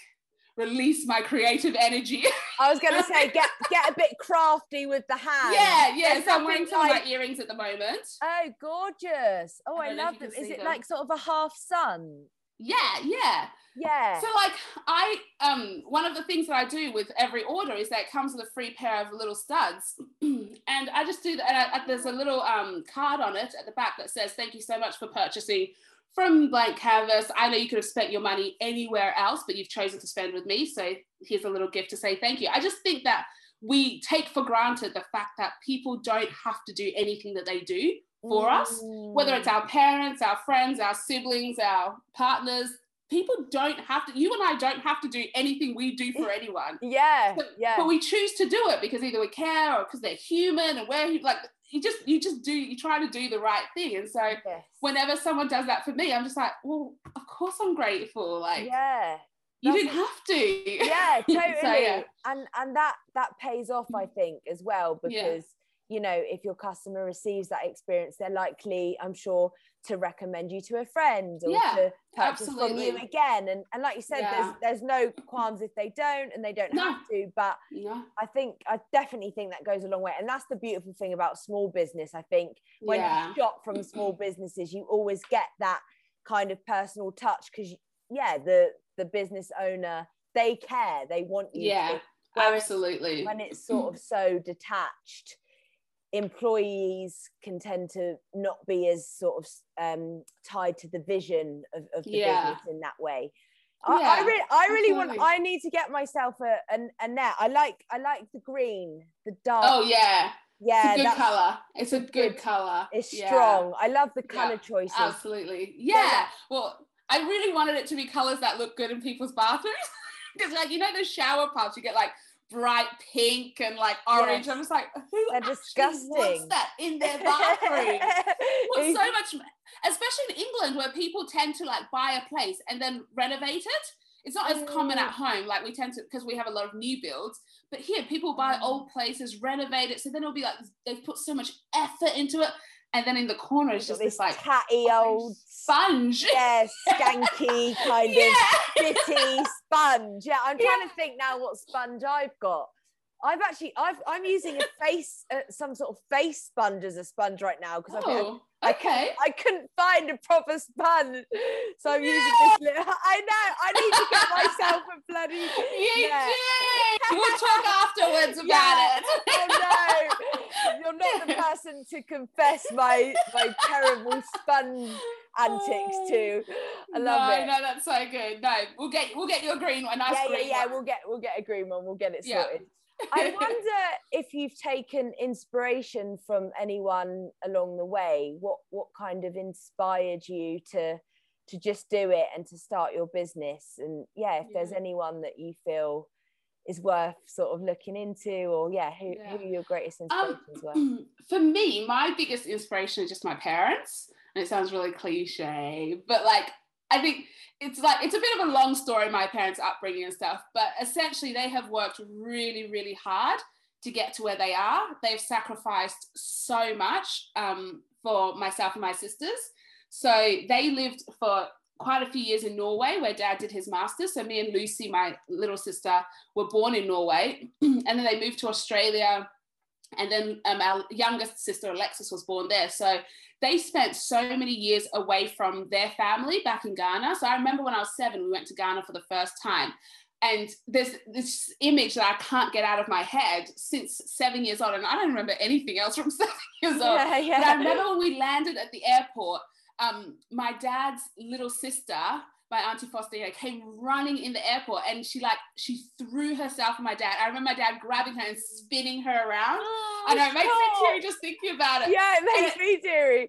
release my creative energy. I was gonna say get get a bit crafty with the hand. Yeah, yeah. so I'm wearing some like... of my earrings at the moment. Oh, gorgeous! Oh, I, I love them. Is it them. like sort of a half sun? Yeah, yeah. Yeah. So like I um one of the things that I do with every order is that it comes with a free pair of little studs. and I just do that. And I, there's a little um card on it at the back that says thank you so much for purchasing from blank canvas. I know you could have spent your money anywhere else, but you've chosen to spend with me. So here's a little gift to say thank you. I just think that we take for granted the fact that people don't have to do anything that they do for mm. us, whether it's our parents, our friends, our siblings, our partners. People don't have to, you and I don't have to do anything we do for anyone. Yeah. But, yeah. But we choose to do it because either we care or because they're human and we're like, you just you just do you try to do the right thing and so yes. whenever someone does that for me i'm just like well of course i'm grateful like yeah you didn't have to yeah totally so, yeah. and and that that pays off i think as well because yeah. you know if your customer receives that experience they're likely i'm sure to recommend you to a friend or yeah, to purchase absolutely. from you again. And, and like you said, yeah. there's there's no qualms if they don't and they don't no. have to. But yeah. I think I definitely think that goes a long way. And that's the beautiful thing about small business. I think when you shop from small businesses, you always get that kind of personal touch because yeah, the the business owner they care, they want you. Yeah, to. absolutely. When it's sort of so detached employees can tend to not be as sort of um, tied to the vision of, of the yeah. business in that way. I, yeah, I, really, I really want. I need to get myself a, a, a net. I like, I like the green, the dark. Oh yeah, yeah, it's a good color. It's a good, good color. It's strong. Yeah. I love the color yeah, choices. Absolutely. Yeah. Well, I really wanted it to be colors that look good in people's bathrooms because, like, you know, the shower parts you get like bright pink and like orange. Yes. I'm just like, who They're disgusting. wants that in their bathroom? well, so much, especially in England where people tend to like buy a place and then renovate it. It's not as common at home, like we tend to because we have a lot of new builds. But here, people buy mm. old places, renovate it, so then it'll be like they've put so much effort into it and then in the corner it's just this, this like tatty old sponge. Yeah, skanky kind yeah. of bitty sponge. Yeah, I'm trying yeah. to think now what sponge I've got. I've actually I've I'm using a face uh, some sort of face sponge as a sponge right now because oh, okay. I, I couldn't find a proper sponge, so I'm yeah. using this. Little, I know I need to get myself a bloody. You yeah. did. We'll talk afterwards about yeah. it. oh no, you're not the person to confess my my terrible sponge antics to. I love no, it. No, that's so good. No, we'll get we'll get you a green one. Nice yeah, yeah, yeah. One. We'll get we'll get a green one. We'll get it sorted. I wonder if you've taken inspiration from anyone along the way. What what kind of inspired you to to just do it and to start your business and yeah if Yeah. there's anyone that you feel is worth sort of looking into or yeah who, Yeah. who your greatest Um, inspirations were for me, my biggest inspiration is just my parents. And it sounds really cliche, but like, I think it's like, it's a bit of a long story, my parents' upbringing and stuff. But essentially, they have worked really, really hard to get to where they are. They've sacrificed so much um, for myself and my sisters. So they lived for quite a few years in Norway, where dad did his master's. So me and Lucy, my little sister, were born in Norway. and then they moved to Australia and then um, our youngest sister alexis was born there so they spent so many years away from their family back in ghana so i remember when i was seven we went to ghana for the first time and there's this image that i can't get out of my head since seven years old and i don't remember anything else from seven years old yeah, yeah. but. I remember when we landed at the airport, um, my dad's little sister, my auntie Faustina, came running in the airport and she like she threw herself on my dad. I remember my dad grabbing her and spinning her around. Oh, I know it makes me teary just thinking about it. yeah it makes me teary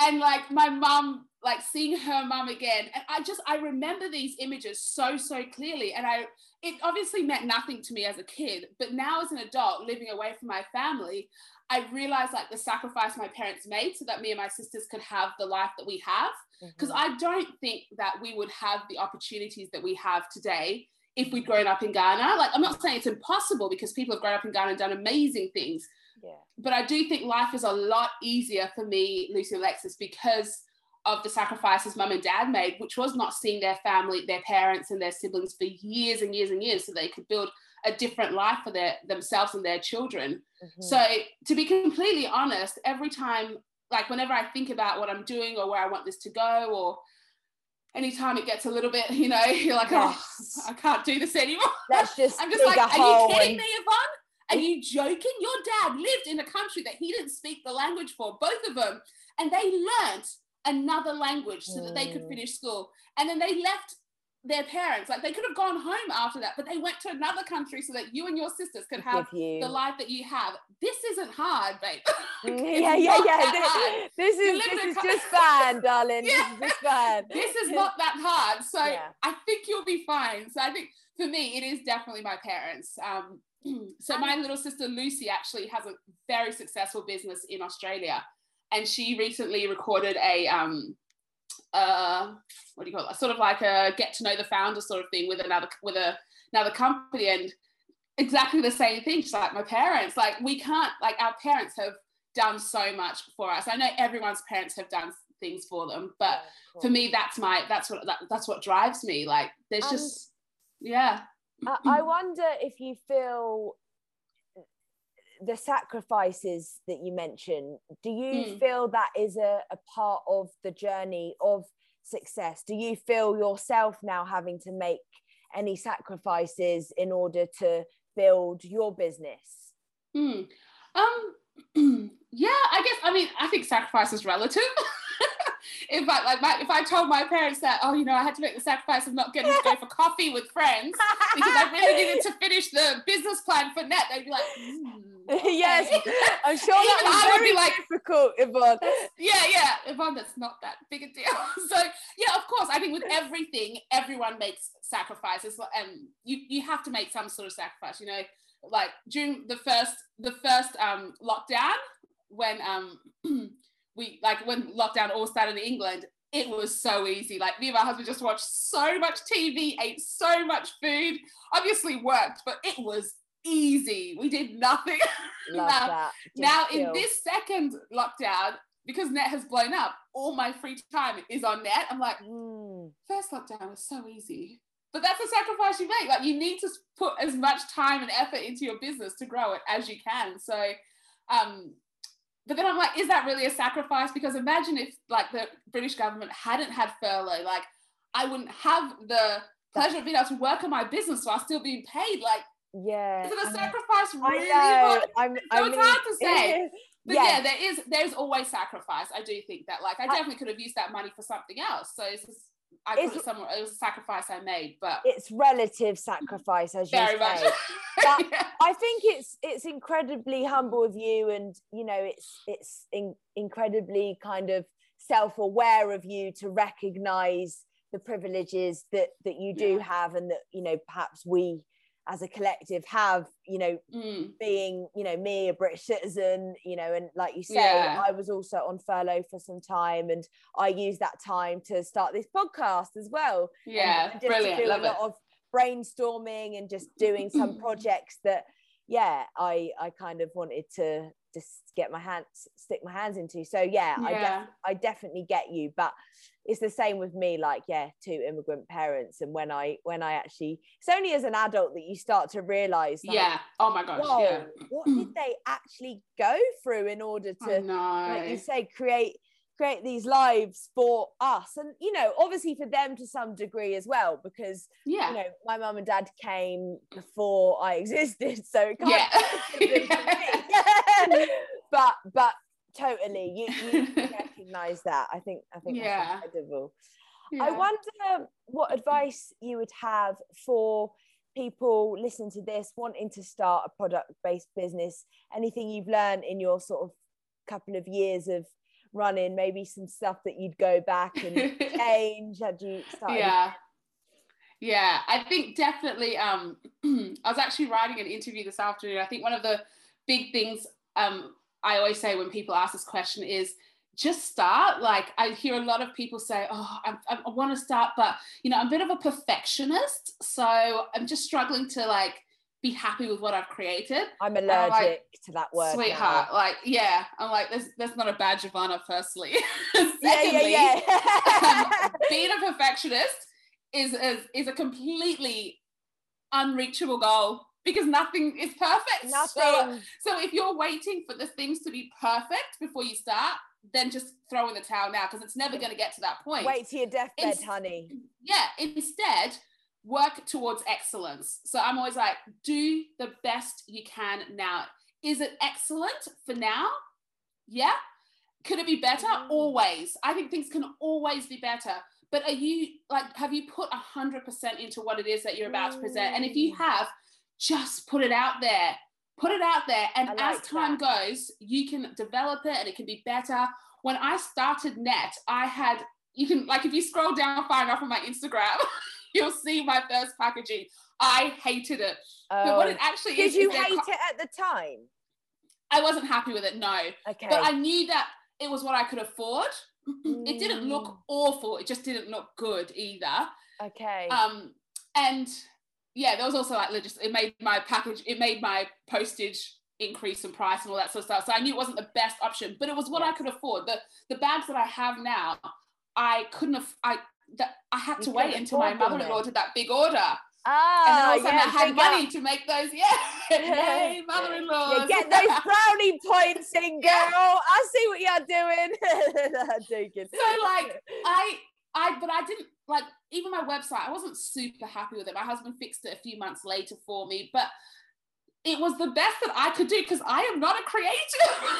And like my mum, like seeing her mum again. And I just I remember these images so, so clearly. And I it obviously meant nothing to me as a kid, but now as an adult living away from my family, I realized like the sacrifice my parents made so that me and my sisters could have the life that we have. Because Mhm. I don't think that we would have the opportunities that we have today if we'd grown up in Ghana. Like, I'm not saying it's impossible because people have grown up in Ghana and done amazing things, yeah but I do think life is a lot easier for me, Lucy and Alexis, because of the sacrifices mum and dad made, which was not seeing their family, their parents, and their siblings for years and years and years so they could build a different life for their themselves and their children. Mhm. So to be completely honest, every time, like whenever I think about what I'm doing or where I want this to go, or anytime it gets a little bit, you know, you're like, Yes. oh, I can't do this anymore. let's just I'm just like, are you kidding me, Yvonne? Are you joking? Your dad lived in a country that he didn't speak the language for, both of them, and they learnt another language so that they could Mm. finish school. And then they left their parents. Like they could have gone home after that, but they went to another country so that you and your sisters could have the life that you have. This isn't hard, babe. Mm, yeah yeah yeah this, this is this is co- just fine, darling Yeah. this is just fun this is not that hard. So Yeah. I think you'll be fine. So I think for me, it is definitely my parents. Um, so my little sister Lucy actually has a very successful business in Australia, and she recently recorded a um, uh, what do you call it? Sort of like a get to know the founder sort of thing with another with a, another company, and exactly the same thing. She's like my parents. Like we can't like our parents have done so much for us. I know everyone's parents have done things for them, but Yeah, for me that's my that's what that, that's what drives me like there's And- just yeah I wonder if you feel the sacrifices that you mentioned do you Mm. feel that is a, a part of the journey of success do you feel yourself now having to make any sacrifices in order to build your business Hmm. um yeah i guess i mean i think sacrifice is relative if I like my, if I told my parents that oh you know I had to make the sacrifice of not getting to go for coffee with friends because I really needed to finish the business plan for net they'd be like "Hmm, yes i'm sure that Even was I would very be like, difficult yvonne yeah, yeah, Yvonne, that's not that big a deal. So yeah, of course, I think with everything, everyone makes sacrifices, and you you have to make some sort of sacrifice. You know, like during the first the first um lockdown when um we like when lockdown all started in England. It was so easy. Like me and my husband just watched so much TV, ate so much food. Obviously worked, but it was easy. We did nothing. love Now- that. Now in this second lockdown because net has blown up all my free time is on net. I'm like Mm, first lockdown was so easy. But that's a sacrifice you make. Like you need to put as much time and effort into your business to grow it as you can. So um but then i'm like is that really a sacrifice? Because imagine if like the british government hadn't had furlough. Like i wouldn't have the pleasure of being able to work on my business while still being paid. Like yeah is it a I sacrifice I really know. I'm, I it's mean, hard to say But yes. yeah, there is there's always sacrifice. I do think that. Like I I- definitely could have used that money for something else. So it's just, I put it somewhere. It was a sacrifice I made, but it's relative sacrifice, as you very much. say. But- Yeah. I think it's it's incredibly humble of you, and you know, it's it's in, incredibly kind of self-aware of you to recognize the privileges that that you do yeah. have and that you know perhaps we as a collective have you know mm. being you know me a british citizen you know and like you say yeah. i was also on furlough for some time and i used that time to start this podcast as well yeah and, and brilliant do Love a lot it. of brainstorming and just doing some projects that yeah i i kind of wanted to just get my hands stick my hands into so yeah, yeah. i def- i definitely get you but it's the same with me like yeah two immigrant parents and when i when i actually it's only as an adult that you start to realize like, yeah oh my gosh whoa, yeah. what did they actually go through in order to like you say create create these lives for us and you know obviously for them to some degree as well because yeah you know my mum and dad came before i existed so it can't yeah. but but totally you, you recognize that. I think i think yeah. incredible. Yeah. i wonder what advice you would have for people listening to this wanting to start a product based business. Anything you've learned in your sort of couple of years of running maybe some stuff that you'd go back and change? Had you started yeah. Yeah i think definitely um i was actually writing an interview this afternoon. I think one of the big things um I always say when people ask this question is just start. Like I hear a lot of people say, "Oh, I, I want to start, but you know, I'm a bit of a perfectionist, so I'm just struggling to like be happy with what I've created." I'm allergic like, to that word, sweetheart. Now. Like, yeah, I'm like, that's that's not a badge of honor. Firstly, Secondly, yeah, yeah, um, being a perfectionist is, is is a completely unreachable goal because nothing is perfect. Nothing. So, so if you're waiting for the things to be perfect before you start, then just throw in the towel now because it's never going to get to that point. Wait till your deathbed, in- honey. Yeah. Instead, work towards excellence. So I'm always like, do the best you can now. Is it excellent for now? Yeah. Could it be better? Mm. Always. I think things can always be better. But are you like, have you put a hundred percent into what it is that you're about mm. to present? And if you mm. have, just put it out there put it out there and like as time that. goes you can develop it and it can be better when i started net i had you can like if you scroll down far enough on my instagram you'll see my first packaging i hated it oh. but what it oh. actually did is you hate co- it at the time i wasn't happy with it no okay but i knew that it was what i could afford mm. it didn't look mm. awful it just didn't look good either okay um and yeah, there was also like just it made my package, it made my postage increase in price and all that sort of stuff. So I knew it wasn't the best option, but it was what I could afford. The the bags that I have now, I couldn't have I that I had to you wait until my mother-in-law did that big order. Ah, and then all of a sudden I had money to make those. Yeah, hey, mother-in-law. Yeah, get those brownie points in, girl. I see what you're doing. I'm joking. So like, I, I, but I didn't like even my website, I wasn't super happy with it. My husband fixed it a few months later for me, but it was the best that I could do because I am not a creative.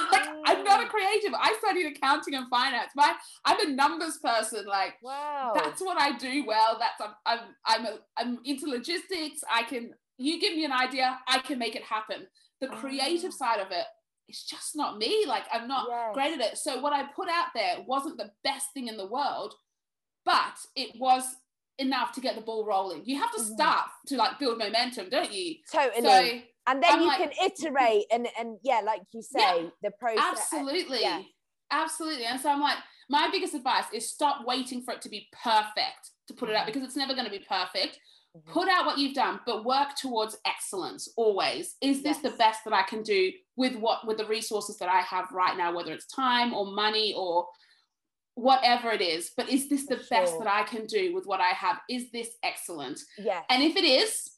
like I'm not a mm. creative. I studied accounting and finance. My I'm a numbers person. Like wow, that's what I do well. That's I'm I'm I'm, a, I'm into logistics. I can you give me an idea, I can make it happen. The creative oh. side of it it's just not me. Like I'm not yes. great at it. So what I put out there wasn't the best thing in the world, but it was enough to get the ball rolling. You have to mm-hmm. start mm-hmm. to like build momentum, don't you? Totally. So, and then I'm you like, can iterate and and yeah, like you say, yeah, the process. Absolutely. Yeah. Absolutely. And so I'm like, my biggest advice is stop waiting for it to be perfect to put it out mm-hmm. because it's never going to be perfect. Mm-hmm. Put out what you've done, but work towards excellence always. Is this yes. the best that I can do with what with the resources that I have right now, whether it's time or money or whatever it is, but is this the best that I can do with what I have? Is this excellent? Yeah. And if it is,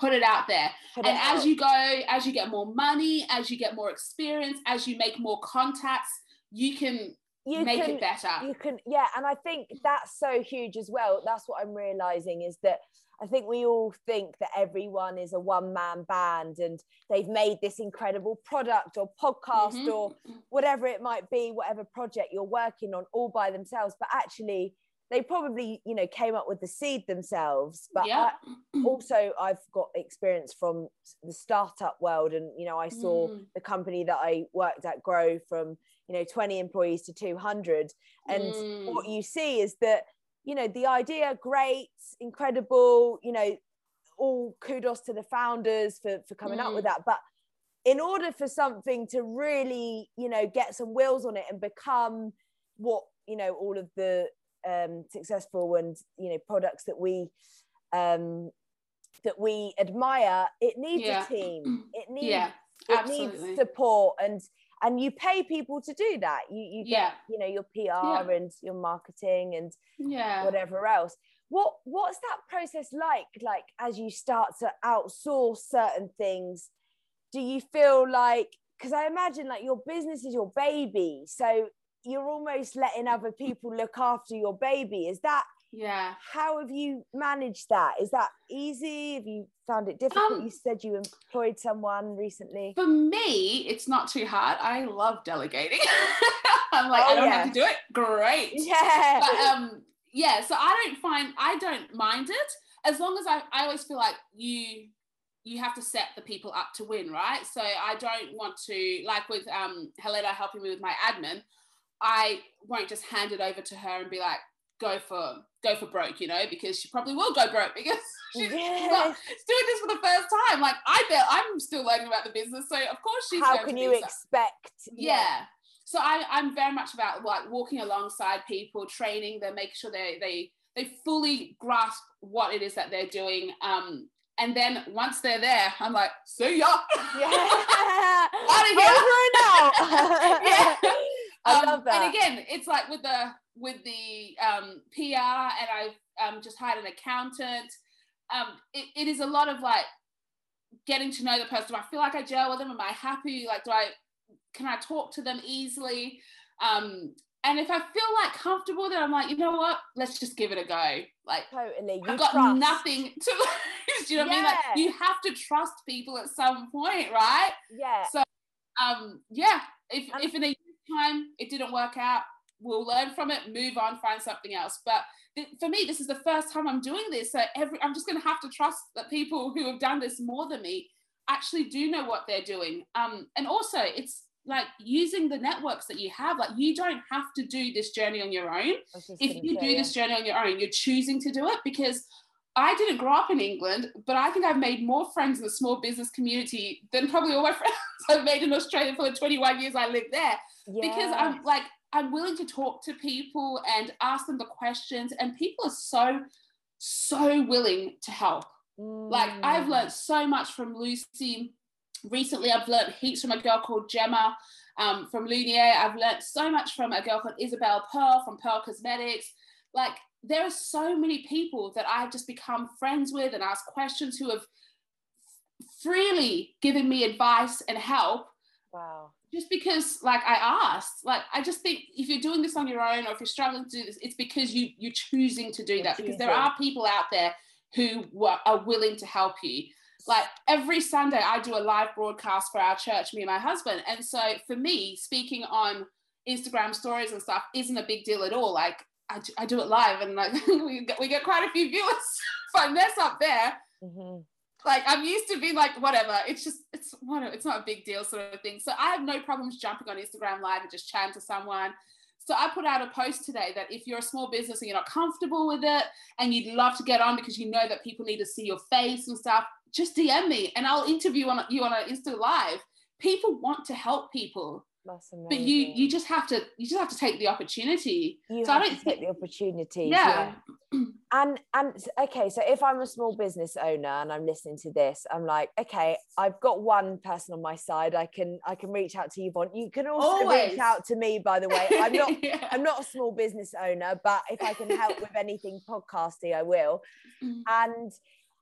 put it out there. Put and as out. you go, as you get more money, as you get more experience, as you make more contacts, you can you make can, it better. You can, yeah. And I think that's so huge as well. That's what I'm realizing is that I think we all think that everyone is a one man band and they've made this incredible product or podcast mm-hmm. or whatever it might be, whatever project you're working on all by themselves. But actually, they probably you know came up with the seed themselves but Yeah. I, also i've got experience from the startup world and you know i saw Mm. the company that i worked at grow from you know 20 employees to 200 and Mm. what you see is that you know the idea great incredible you know all kudos to the founders for for coming up with Mm. that but in order for something to really you know get some wheels on it and become what you know all of the um successful and you know products that we um that we admire it needs Yeah. a team it needs yeah, it absolutely. needs support and and you pay people to do that. You you get Yeah. you know your pr and your marketing and yeah. whatever else. What what's that process like? Like as you start to outsource certain things do you feel like because i imagine like your business is your baby so you're almost letting other people look after your baby. Is that Yeah. how have you managed that is that easy have you found it difficult Um, you said you employed someone recently For me, it's not too hard. I love delegating. I'm like, Oh, I don't yeah. have to do it. Great. yeah But um, yeah, so I don't find I don't mind it as long as I, I always feel like you you have to set the people up to win, right? So I don't want to like with um Helena helping me with my admin, I won't just hand it over to her and be like, go for go for broke, you know, because she probably will go broke because she's not Yes. she's doing this for the first time. Like I bet I'm still learning about the business, so of course she's how going can you expect yeah. So I, I'm very much about like walking alongside people, training them, making sure they they they fully grasp what it is that they're doing. Um, and then once they're there, I'm like, see ya. yeah Outta here. Over and out. yeah. I Um, love that. And again, it's like with the with the um, PR, and I've um, just hired an accountant. Um, it, it is a lot of like getting to know the person. Do I feel like I gel with them? Am I happy? Like, do I can I talk to them easily? Um, and if I feel like comfortable, then I'm like, you know what? Let's just give it a go. Like, totally. You I've got trust. nothing to lose. Do you know what I mean? Like, you have to trust people at some point, right? Yeah. So, um yeah if if in a time it didn't work out we'll learn from it move on find something else but th- for me this is the first time i'm doing this so every i'm just going to have to trust that people who have done this more than me actually do know what they're doing um and also it's like using the networks that you have like you don't have to do this journey on your own I was just if you say, do yeah. this journey on your own, you're choosing to do it because I didn't grow up in England, but I think I've made more friends in the small business community than probably all my friends I've made in Australia for the 21 years I lived there. Because I'm like, I'm willing to talk to people and ask them the questions, and people are so, so willing to help. Like I've Mm. learned so much from Lucy. Recently, I've learned heaps from a girl called Gemma um, from Lunier. I've learned so much from a girl called Isabel Pearl from Pearl Cosmetics. Like there are so many people that I've just become friends with and asked questions who have freely given me advice and help Wow. Just because like i asked like i just think if you're doing this on your own or if you're struggling to do this it's because you you're choosing to do You're that because there are people out there who are willing to help you. Like every sunday i do a live broadcast for our church me and my husband and so for me speaking on instagram stories and stuff isn't a big deal at all. Like i, do- I do it live and like we get, we get quite a few viewers if i mess up there. Mhm. Like I'm used to being like whatever. It's just it's whatever. It's not a big deal sort of thing. So I have no problems jumping on Instagram live and just chatting to someone. So I put out a post today that if you're a small business and you're not comfortable with it and you'd love to get on because you know that people need to see your face and stuff, just DM me and I'll interview on you on an Insta live. People want to help people. But you you just have to you just have to take the opportunity. you so I don't to take the opportunity Yeah. And and okay, so if I'm a small business owner and I'm listening to this, I'm like, okay, I've got one person on my side. I can I can reach out to Yvonne. You can also Always. reach out to me, by the way. I'm not Yeah. I'm not a small business owner, but if I can help with anything podcasting, I will. Mm. And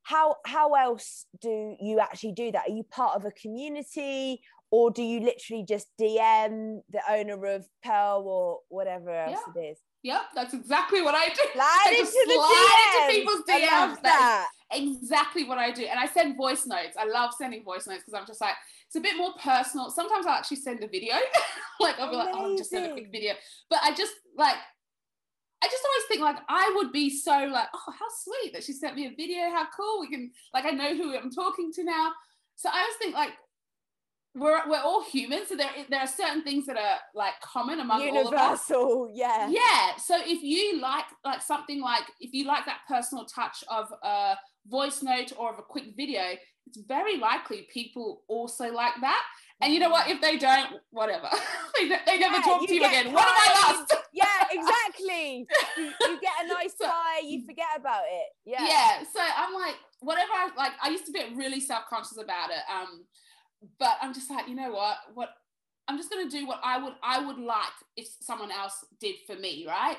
how how else do you actually do that? Are you part of a community or do you literally just DM the owner of Pearl or whatever else it is? Yep, that's exactly what I do. Slide I into just the slide DMs. into people's I love DMs. That that. is exactly what I do. And I send voice notes. I love sending voice notes because I'm just like, it's a bit more personal. Sometimes I'll actually send a video. like I'll be like, oh, I'll just send a quick video. But I just like I just always think like I would be so like, oh, how sweet that she sent me a video. How cool we can like I know who I'm talking to now. So I always think like we're we're all human, so there there are certain things that are like common among universal. All of us. Yeah. Yeah. So if you like like something like if you like that personal touch of a voice note or of a quick video, it's very likely people also like that. And you know what? If they don't, whatever. they, they never yeah, talk to you again. What am I lost? yeah, exactly. you, you, get a nice so, you forget about it. Yeah. Yeah. So I'm like, whatever I like, I used to be really self-conscious about it. Um, but I'm just like, you know what? What I'm just gonna do what I would I would like if someone else did for me, right?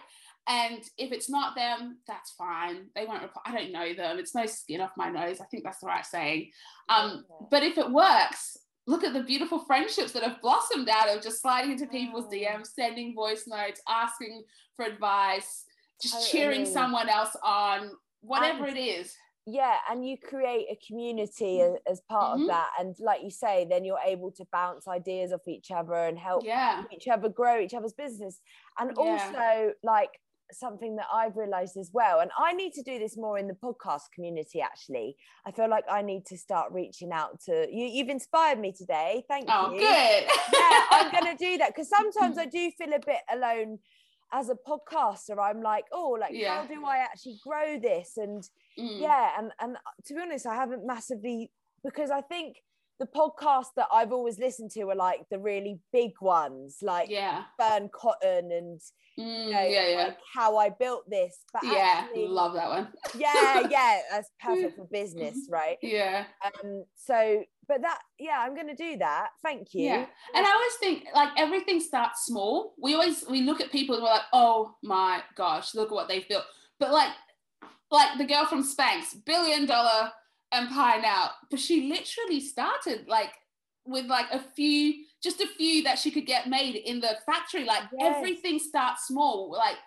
And if it's not them, that's fine. They won't reply. I don't know them. It's no skin off my nose. I think that's the right saying. Um, but if it works, look at the beautiful friendships that have blossomed out of just sliding into people's DMs, sending voice notes, asking for advice, just cheering someone else on, whatever it is. Yeah, and you create a community as, as part mm-hmm. of that. And like you say, then you're able to bounce ideas off each other and help yeah. each other grow each other's business. And yeah. also, like, something that I've realized as well. And I need to do this more in the podcast community, actually. I feel like I need to start reaching out to you. You've inspired me today. Thank oh, you. Oh, good. yeah, I'm going to do that because sometimes I do feel a bit alone as a podcaster. I'm like, oh, like, yeah. how do I actually grow this? And mm. yeah, and, and to be honest, I haven't massively, because I think the podcasts that I've always listened to are like the really big ones, like yeah. burn Cotton and mm, you know, yeah, yeah. like how I built this. But yeah, actually, love that one. yeah, yeah, that's perfect for business, right? Yeah. Um. So, but that, yeah, I'm gonna do that. Thank you. Yeah, and I always think like everything starts small. We always we look at people and we're like, oh my gosh, look at what they've built. But like, like the girl from Spanx, billion dollar empire now, but she literally started like with like a few, just a few that she could get made in the factory. Like yes. everything starts small. Like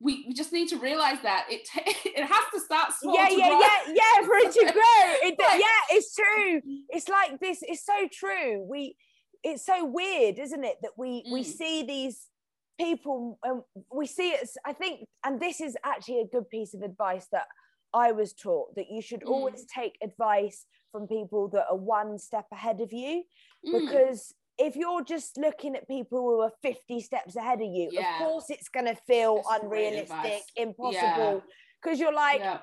we, we just need to realize that it it has to start small. Yeah, yeah, grow. yeah, yeah, for it to grow. It, like, yeah, it's true. It's like this. It's so true. We, it's so weird, isn't it, that we mm. we see these people and we see it. I think, and this is actually a good piece of advice that I was taught that you should mm. always take advice from people that are one step ahead of you mm. because if you're just looking at people who are 50 steps ahead of you, yeah. of course it's going to feel it's unrealistic, impossible. Because yeah. you're like, yeah.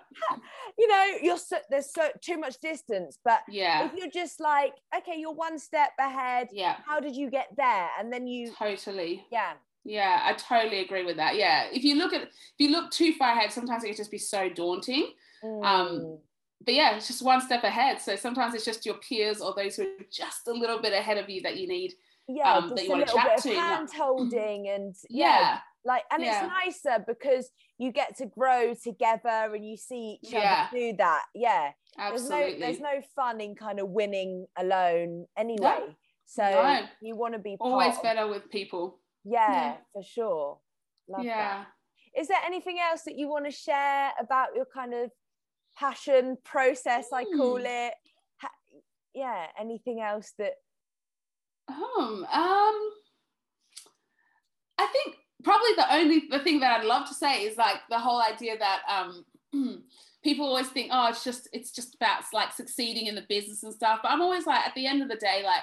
you know, you're so, there's so too much distance. But yeah, if you're just like, okay, you're one step ahead. Yeah. How did you get there? And then you totally. Yeah. Yeah, I totally agree with that. Yeah, if you look at if you look too far ahead, sometimes it can just be so daunting. Um, mm. Um, but yeah, it's just one step ahead. So sometimes it's just your peers or those who are just a little bit ahead of you that you need. Yeah, um, that you want to chat to. Hand holding and yeah. yeah. Like and yeah. it's nicer because you get to grow together and you see each yeah. other do that. Yeah. Absolutely. There's no there's no fun in kind of winning alone anyway. No. So no. you want to be always better with people. Yeah, yeah. for sure. Love yeah. That. Is there anything else that you want to share about your kind of passion process? Mm. I call hmm. it. Ha- yeah. Anything else that? Um. Um. I think probably the only the thing that I'd love to say is like the whole idea that um people always think oh it's just it's just about like succeeding in the business and stuff but I'm always like at the end of the day like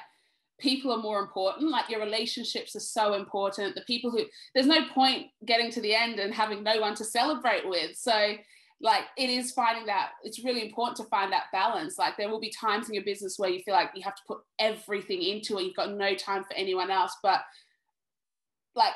people are more important like your relationships are so important the people who there's no point getting to the end and having no one to celebrate with so like it is finding that it's really important to find that balance like there will be times in your business where you feel like you have to put everything into it you've got no time for anyone else but like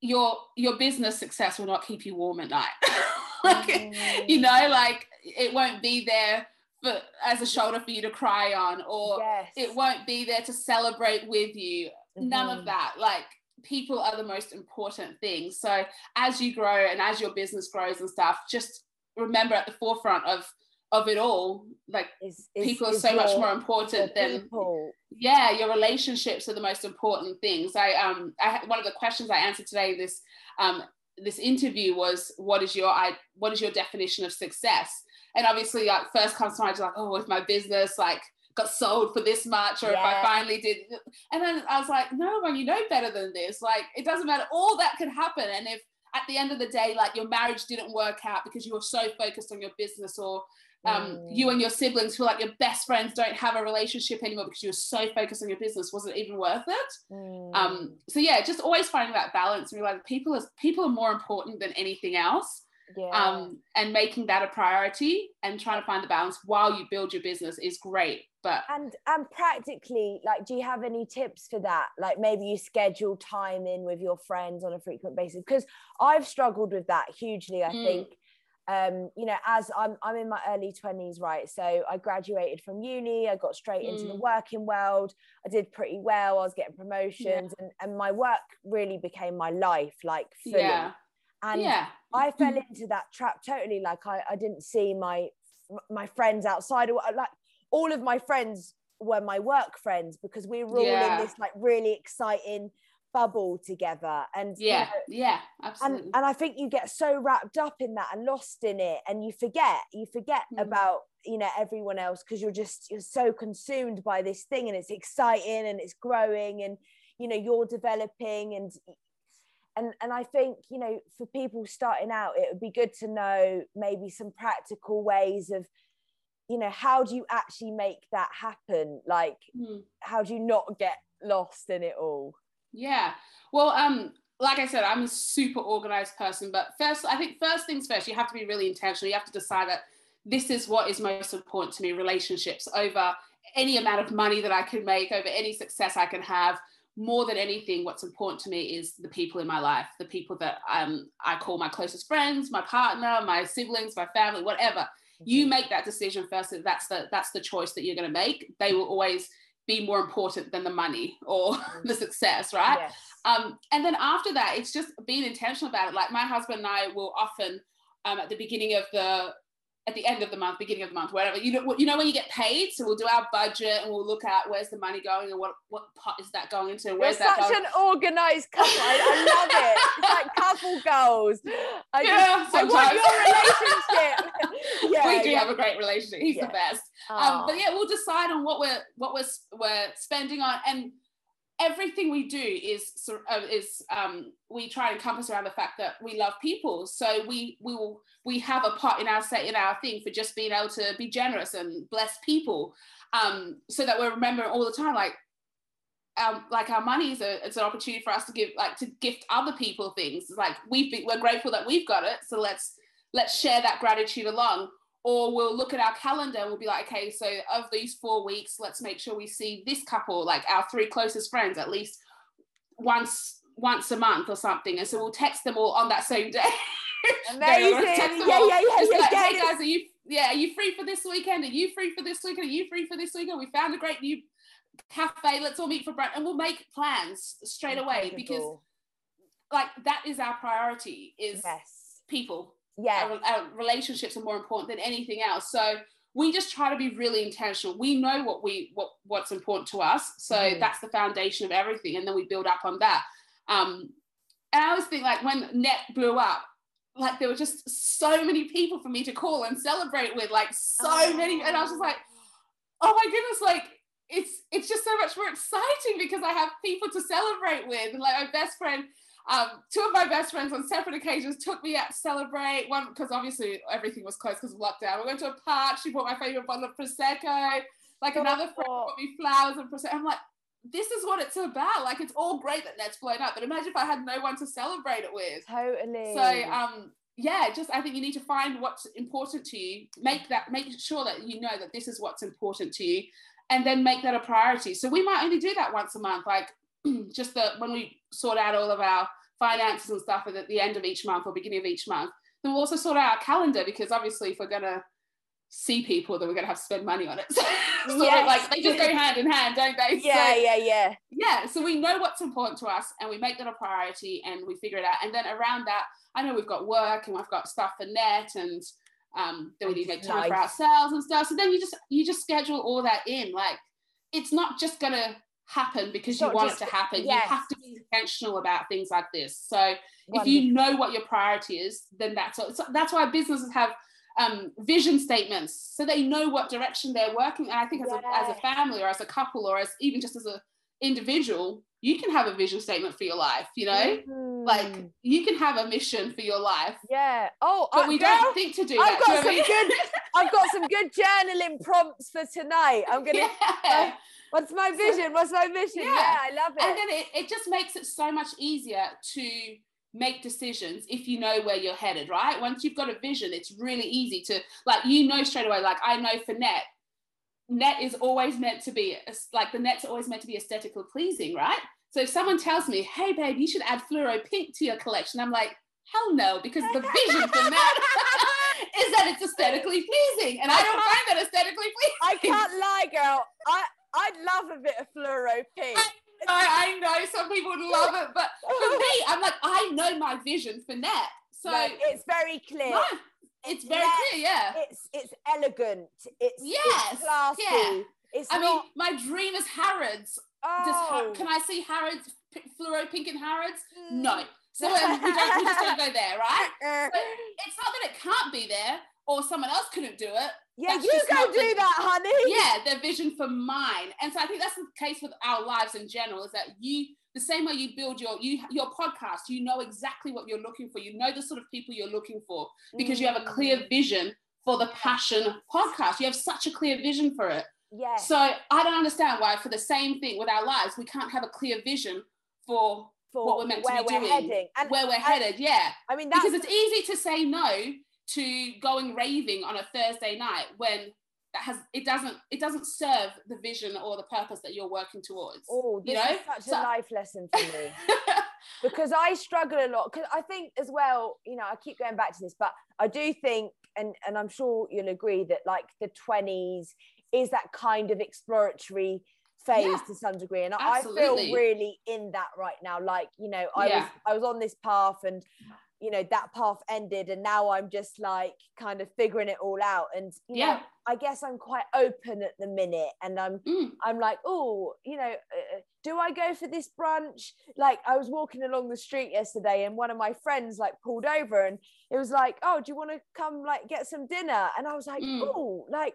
your your business success will not keep you warm at night like mm. you know like it won't be there for, as a shoulder for you to cry on, or yes. it won't be there to celebrate with you. Mm-hmm. None of mm-hmm. that. Like people are the most important thing So as you grow and as your business grows and stuff, just remember at the forefront of of it all, like is, is, people are so much more important than people. yeah, your relationships are the most important things. I um I one of the questions I answered today this um this interview was what is your I what is your definition of success? And obviously, like first comes to mind, like, oh, if my business like got sold for this much, or yeah. if I finally did, and then I was like, no, well, you know better than this. Like, it doesn't matter. All that could happen, and if at the end of the day, like your marriage didn't work out because you were so focused on your business or um, mm. you and your siblings feel like your best friends don't have a relationship anymore because you were so focused on your business was it even worth it mm. um, so yeah just always finding that balance and realizing people is people are more important than anything else yeah. um, and making that a priority and trying to find the balance while you build your business is great but and and practically like do you have any tips for that like maybe you schedule time in with your friends on a frequent basis because i've struggled with that hugely i mm. think um, you know, as I'm, I'm in my early 20s, right? So I graduated from uni, I got straight into mm. the working world. I did pretty well. I was getting promotions, yeah. and, and my work really became my life, like fully. Yeah. And yeah. I fell into that trap totally. Like I, I didn't see my my friends outside. Like all of my friends were my work friends because we were all yeah. in this like really exciting bubble together and yeah you know, yeah absolutely and, and i think you get so wrapped up in that and lost in it and you forget you forget mm. about you know everyone else because you're just you're so consumed by this thing and it's exciting and it's growing and you know you're developing and and and i think you know for people starting out it would be good to know maybe some practical ways of you know how do you actually make that happen like mm. how do you not get lost in it all yeah. Well, um, like I said, I'm a super organized person, but first, I think first things first, you have to be really intentional. You have to decide that this is what is most important to me relationships over any amount of money that I can make, over any success I can have. More than anything, what's important to me is the people in my life, the people that um, I call my closest friends, my partner, my siblings, my family, whatever. You mm-hmm. make that decision first. That's the that's the choice that you're going to make. They will always be more important than the money or mm. the success, right? Yes. Um, and then after that, it's just being intentional about it. Like my husband and I will often, um, at the beginning of the at the end of the month, beginning of the month, whatever. You know, you know when you get paid, so we'll do our budget and we'll look at where's the money going and what what pot is that going into. Where's You're that such going? an organized couple. I, I love it. It's like couple goals. I yeah, just, I want your relationship. yeah, we do yeah. have a great relationship. He's yeah. the best. Um, but yeah, we'll decide on what we're what we're we're spending on and everything we do is uh, is um, we try and encompass around the fact that we love people. So we we will we have a part in our set in our thing for just being able to be generous and bless people, um, so that we're remembering all the time like. Um, like our money is a, it's an opportunity for us to give like to gift other people things like we've been, we're grateful that we've got it so let's let's share that gratitude along or we'll look at our calendar and we'll be like okay so of these four weeks let's make sure we see this couple like our three closest friends at least once once a month or something. And so we'll text them all on that same day. Amazing. yeah, yeah yeah yeah like, hey guys are you yeah are you free for this weekend? Are you free for this weekend? Are you free for this weekend? We found a great new cafe. Let's all meet for brunch. And we'll make plans straight Incredible. away because like that is our priority is yes. people yeah. our, our relationships are more important than anything else. So we just try to be really intentional. We know what we what what's important to us. So mm. that's the foundation of everything and then we build up on that. Um and i always think like when nett blew up like there were just so many people for me to call and celebrate with like so oh. many and i was just like oh my goodness like it's it's just so much more exciting because i have people to celebrate with and like my best friend um, two of my best friends on separate occasions took me out to celebrate. One because obviously everything was closed because of lockdown. We went to a park. She bought my favorite bottle of prosecco. Like oh, another friend bought me flowers and prosecco. I'm like, this is what it's about. Like it's all great that Nett's blown up, but imagine if I had no one to celebrate it with. Totally. So um, yeah, just I think you need to find what's important to you. Make that make sure that you know that this is what's important to you, and then make that a priority. So we might only do that once a month. Like just that when we sort out all of our finances and stuff at the end of each month or beginning of each month, then we'll also sort out our calendar because obviously if we're gonna see people, then we're gonna have to spend money on it. so yes. like they just go hand in hand, don't they? Yeah, so, yeah, yeah. Yeah. So we know what's important to us and we make that a priority and we figure it out. And then around that, I know we've got work and we've got stuff for nett and um, then we need to make time nice. for ourselves and stuff. So then you just you just schedule all that in. Like it's not just gonna happen because you want just, it to happen. Yes. You have to be intentional about things like this. So Wonderful. if you know what your priority is, then that's so that's why businesses have um, vision statements so they know what direction they're working. And I think as, yes. a, as a family or as a couple or as even just as an individual, you can have a vision statement for your life, you know? Mm. Like you can have a mission for your life. yeah. Oh, But I, we girl, don't think to do I've that. got do some mean? I've got some good journaling prompts for tonight. I'm gonna. yeah. What's my vision? What's my mission? Yeah. Yeah, I love it. and then it, it just makes it so much easier to make decisions if you know where you're headed right once you've got a vision it's really easy to like you know straight away like i know for nett nett is always meant to be like the nett's always meant to be aesthetically pleasing right so if someone tells me hey babe you should add fluoro pink to your collection i'm like hell no because the vision for nett is that it's aesthetically pleasing and i don't find that aesthetically pleasing I can't lie, girl. I I'd love a bit of fluoro pink. I, I know some people would love it, but for me, I'm like, I know my vision for nett. So No, it's very clear. no, it's very Nett- clear, yeah. It's it's elegant. It's, Yes, it's classy. yeah. It's I mean, my dream is Harrods. Does oh, Har- can I see Harrods, fluoro pink in Harrods? mm. No. So um, we, don't, we just don't go there, right? But it's not that it can't be there or someone else couldn't do it. Yeah, that's you go do the- that, honey. yeah, their vision for mine. And so I think that's the case with our lives in general, is that you the same way you build your you your podcast, you know exactly what you're looking for. You know the sort of people you're looking for because you have a clear Mm. vision for the passion podcast. You have such a clear vision for it. Yeah. So I don't understand why for the same thing with our lives, we can't have a clear vision for for what we're meant to where be we're doing, heading. And where we're headed. Yeah. I mean, that's Because it's easy to say no to going raving on a Thursday night when that has it doesn't it doesn't serve the vision or the purpose that you're working towards. oh, this you know? is such So- a life lesson for me. because I struggle a lot. Because I think as well, you know, I keep going back to this, but I do think, and and I'm sure you'll agree that like the 20s is that kind of exploratory phase Yeah. to some degree, and I I feel really in that right now. Like you know, I was I was on this path and. You know that path ended, and now I'm just like kind of figuring it all out. And you know, yeah. I guess I'm quite open at the minute, and I'm Mm. I'm like, oh, you know, uh, do I go for this brunch? Like, I was walking along the street yesterday, and one of my friends like pulled over, and it was like, oh, do you want to come like get some dinner? And I was like, Mm. oh, like.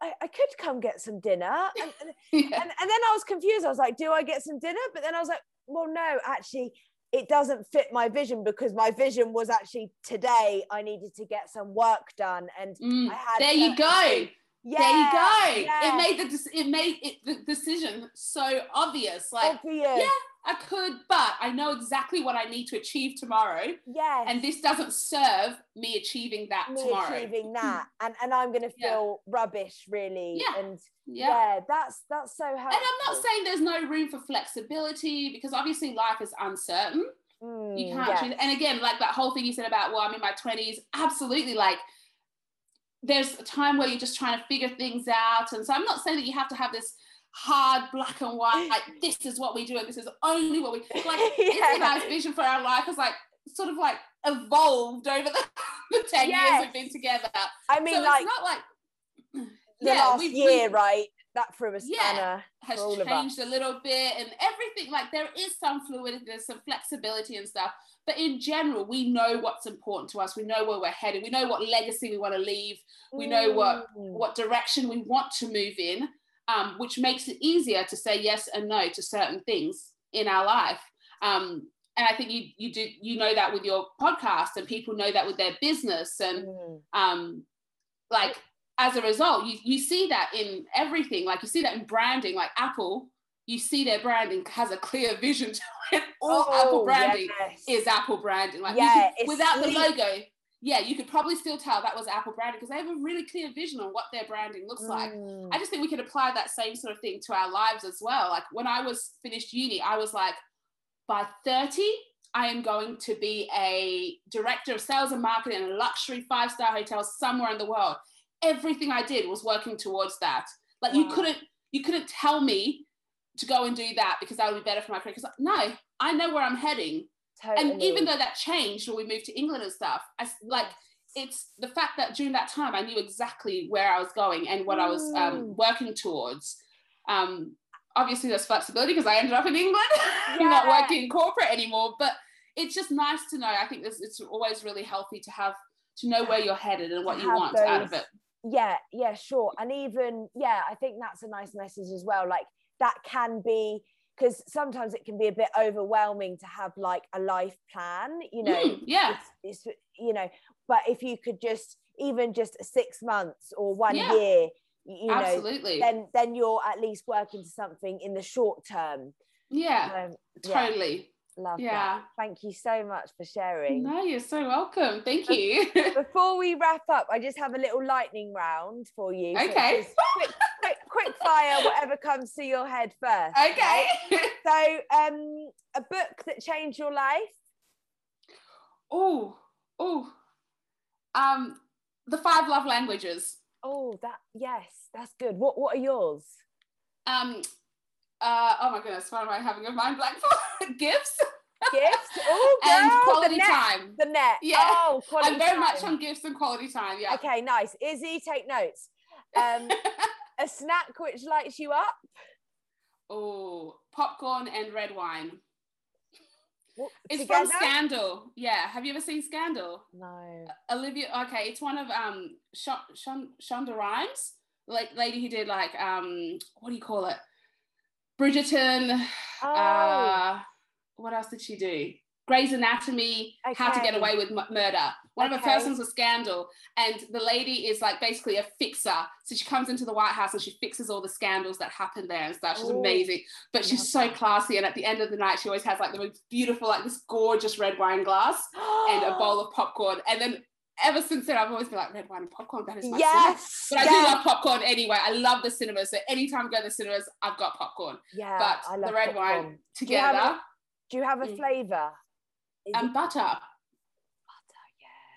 I, I could come get some dinner and, and, Yeah. and, and then I was confused. I was like, do I get some dinner? But then I was like, well, no, actually, it doesn't fit my vision because my vision was actually today I needed to get some work done. And Mm. I had There you go. Yeah, there you go. yeah. It made the it made it, the decision so obvious. Like obvious. yeah. I could, but I know exactly what I need to achieve tomorrow, Yes. and this doesn't serve me achieving that me tomorrow. achieving that and and i'm gonna Yeah. feel rubbish really Yeah. and Yeah. yeah. that's that's so helpful And I'm not saying there's no room for flexibility because obviously life is uncertain. You Mm, can't yes. choose. And again, like that whole thing you said about, well, I'm in my 20s, absolutely. Like, there's a time where you're just trying to figure things out. And so I'm not saying that you have to have this hard black and white, like, this is what we do and this is only what we like. Yeah. Isabel's vision for our life has like sort of like evolved over the, the 10 years we've been together. i mean so like it's not like, the last we've- year we've- right that threw a Yeah. has for all of us. changed a little bit and everything like there is some fluidity there's some flexibility and stuff but in general we know what's important to us we know where we're headed we know what legacy we want to leave we know what Mm. what direction we want to move in um, which makes it easier to say yes and no to certain things in our life um, and i think you you do you know that with your podcast and people know that with their business and Mm. um like as a result you, you see that in everything like you see that in branding like apple you see their branding has a clear vision to it all apple Oh, branding yes. is apple branding like Yeah, could- without the logo yeah you could probably still tell that was apple branding because they have a really clear vision on what their branding looks like Mm. I just think we could apply that same sort of thing to our lives as well. Like when I was finished uni, I was like, by 30, I am going to be a director of sales and marketing in a luxury five star hotel somewhere in the world. Everything I did was working towards that. Like you couldn't, you couldn't tell me to go and do that because that would be better for my career. Because no, I know where I'm heading. totally. And even though that changed when we moved to England and stuff, I like it's the fact that during that time I knew exactly where I was going and what I was um, Mm. working towards. Um, obviously, there's flexibility because I ended up in England, not working in corporate anymore. But it's just nice to know. I think this, it's always really healthy to have to know where you're headed and what you want out of it. Yeah yeah sure and even yeah i think that's a nice message as well like that can be because sometimes it can be a bit overwhelming to have like a life plan you know Mm, yeah. it's, it's you know but if you could just even just six months or one Yeah. year you know Absolutely. then then you're at least working to something in the short term yeah. um, yeah, Totally. Love Yeah. that thank you so much for sharing No, you're so welcome. Thank you. before we wrap up i just have a little lightning round for you okay. quick, quick, quick fire whatever comes to your head first Okay. so um a book that changed your life oh, oh. Um, the five love languages. oh that yes that's good what what are yours Um, uh, oh my goodness, what am I having a mind blank for? Gifts gifts oh and quality net, time. the net Yeah. oh quality I'm very much on gifts and quality time. Yeah. okay nice izzy take notes um a snack which lights you up oh, popcorn and red wine. What, It's together? from Scandal. Yeah. Have you ever seen Scandal? no Olivia. Okay, it's one of um Sh- Shon- Shonda Rhimes, like lady who did like um what do you call it? Bridgerton. oh Uh, what else did she do? Grey's Anatomy, How to Get Away with M- Murder. One of her first ones was Scandal, and the lady is like basically a fixer. So she comes into the White House and she fixes all the scandals that happen there and stuff. She's Ooh. amazing, but she's so classy. And at the end of the night, she always has like the most beautiful, like this gorgeous red wine glass and a bowl of popcorn. And then ever since then, I've always been like red wine and popcorn. That is my yes But I do love popcorn anyway. I love the cinemas. So anytime I go to the cinemas, I've got popcorn. yeah but I love the red popcorn. wine Do you have together do you have a Mm. flavor Is and it butter. butter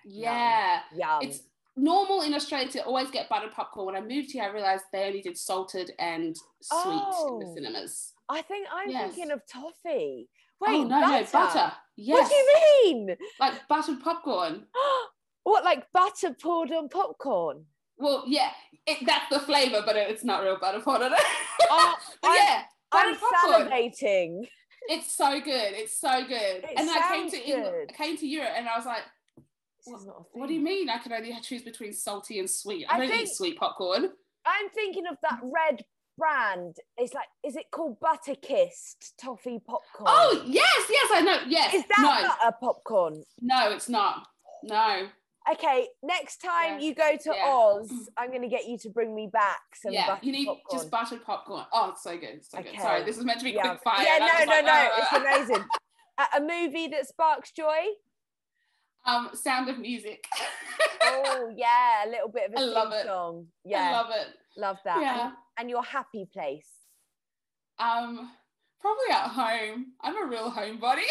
yeah Yeah. yum It's normal in Australia to always get buttered popcorn. When I moved here, I realized they only did salted and sweet in Oh. the cinemas. I think I'm Yes. thinking of toffee wait oh, no, butter. no, butter. Yes. what do you mean Like buttered popcorn. what like butter poured on popcorn Well, yeah, it, that's the flavor, but it's not real butter poured on it. Oh, I'm- yeah, I'm popcorn. salivating It's so good. It's so good. It and I came to England. I came to Europe, and I was like, This is not a "What do you mean? I can only choose between salty and sweet? I, I don't think- eat sweet popcorn." I'm thinking of that red brand. It's like, is it called Butter Kissed toffee popcorn? Oh yes, yes, I know. Yes, is that no, butter popcorn? no, it's not. No, Okay, next time Yeah. you go to Yeah. Oz, I'm going to get you to bring me back some yeah, you need popcorn. just buttered popcorn. Oh, it's so good, so Okay. good. Sorry, this is meant to be yeah, quick fire. yeah, no, no, like, no, "Ah." it's amazing. a, a movie that sparks joy. um, Sound of Music. Oh yeah, a little bit of a I love it. song. I Yeah, love it. love that. Yeah. And, and your happy place. Um, probably at home. I'm a real homebody.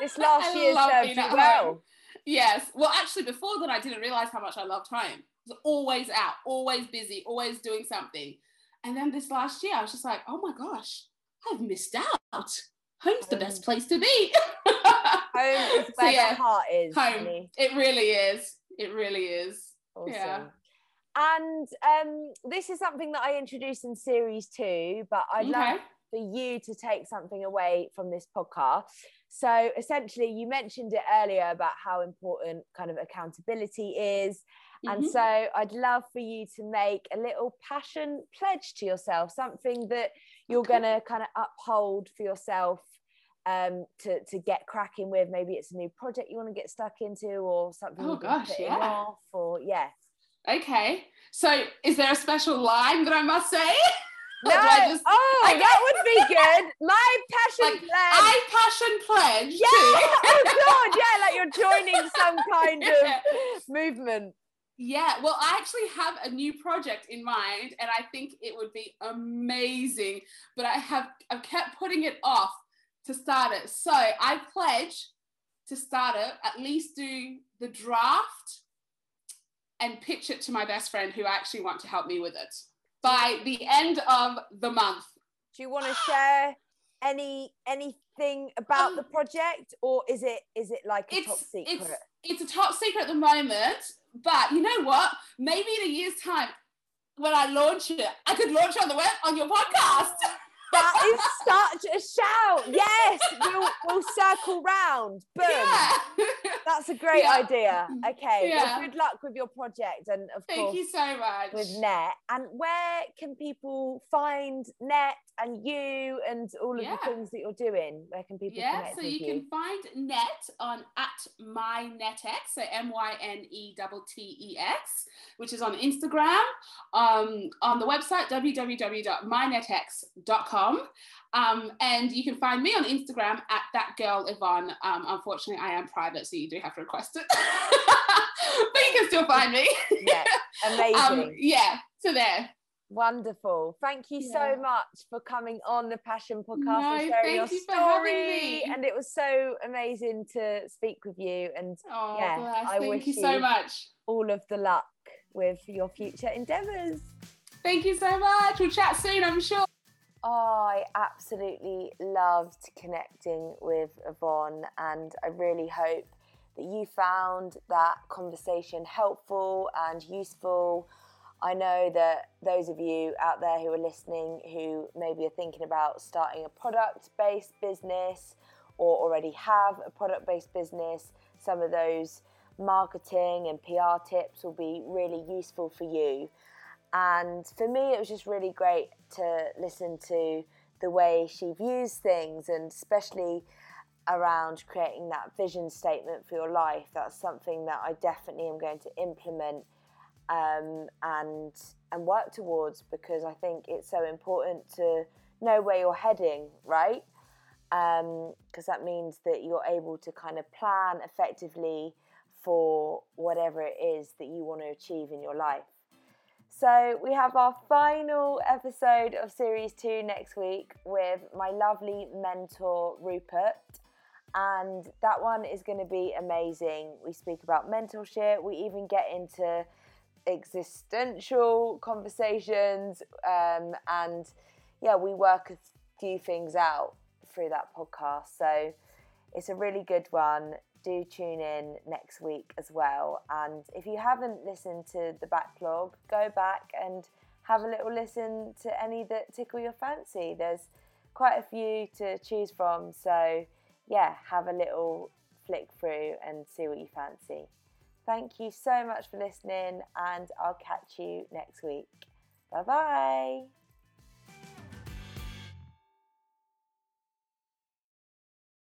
This last I year love served you at well. home. Yes. Well, actually, before that, I didn't realize how much I loved home. I was always out, always busy, always doing something. And then this last year, I was just like, oh my gosh, I've missed out. Home's the best place to be. Home is So, yeah, heart is. home. It really is. It really is. Awesome. Yeah. And um, this is something that I introduced in series two, but I'd love for you to take something away from this podcast. So essentially, you mentioned it earlier about how important kind of accountability is. And Mhm. so I'd love for you to make a little passion pledge to yourself, something that you're Okay. going to kind of uphold for yourself um, to, to get cracking with. Maybe it's a new project you want to get stuck into or something Oh, gosh, yeah. off or yeah. Okay. So, is there a special line that I must say? No, I just- oh, I that would be good. My passion Like, pledge. I passion pledge. yeah, oh god, yeah, like you're joining some kind to- of movement. Yeah, well, I actually have a new project in mind, and I think it would be amazing. But I have I've kept putting it off to start it. So I pledge to start it, at least do the draft and pitch it to my best friend who I actually want to help me with it by the end of the month. Do you want to share any anything about Um, the project, or is it is it like a It's top secret? it's it's a top secret at the moment, but you know what? Maybe in a year's time, when I launch it, I could launch it on the web on your podcast. That is such a shout. Yes, we'll we'll circle round. Boom. Yeah. That's a great Yeah. idea. Okay. Yeah. Well, good luck with your project and of Thank course you so much. with Nett. And where can people find Nett and you and all of the things that you're doing? Where can people yeah, connect so with you can find nett on at mynettex, so M Y N E T T E X, which is on Instagram, um, on the website www.mynettex.com. Um, and you can find me on Instagram at that girl Yvonne. Um, unfortunately, I am private, so you do have to request it. but you can still find me. Yeah, amazing. um, yeah, so there. Wonderful. Thank you Yeah. so much for coming on the Passion podcast No, and sharing your you story. me. And it was so amazing to speak with you and Oh, Yeah, bless. I Thank wish you so you- much. all of the luck with your future endeavors. Thank you so much. We'll chat soon, I'm sure. I absolutely loved connecting with Yvonne, and I really hope that you found that conversation helpful and useful. I know that those of you out there who are listening who maybe are thinking about starting a product based business or already have a product based business, some of those marketing and PR tips will be really useful for you. And for me, it was just really great to listen to the way she views things, and especially around creating that vision statement for your life. That's something that I definitely am going to implement um, and and work towards because I think it's so important to know where you're heading, right? Because that means that you're able to kind of plan effectively for whatever it is that you want to achieve in your life. So, we have our final episode of series two next week with my lovely mentor, Rupert. And that one is going to be amazing. We speak about mentorship, we even get into existential conversations. Um, and yeah, we work a few things out through that podcast. So, it's a really good one do tune in next week as well. And if you haven't listened to the backlog, go back and have a little listen to any that tickle your fancy. There's quite a few to choose from. So, yeah, have a little flick through and see what you fancy. Thank you so much for listening, and I'll catch you next week. Bye bye.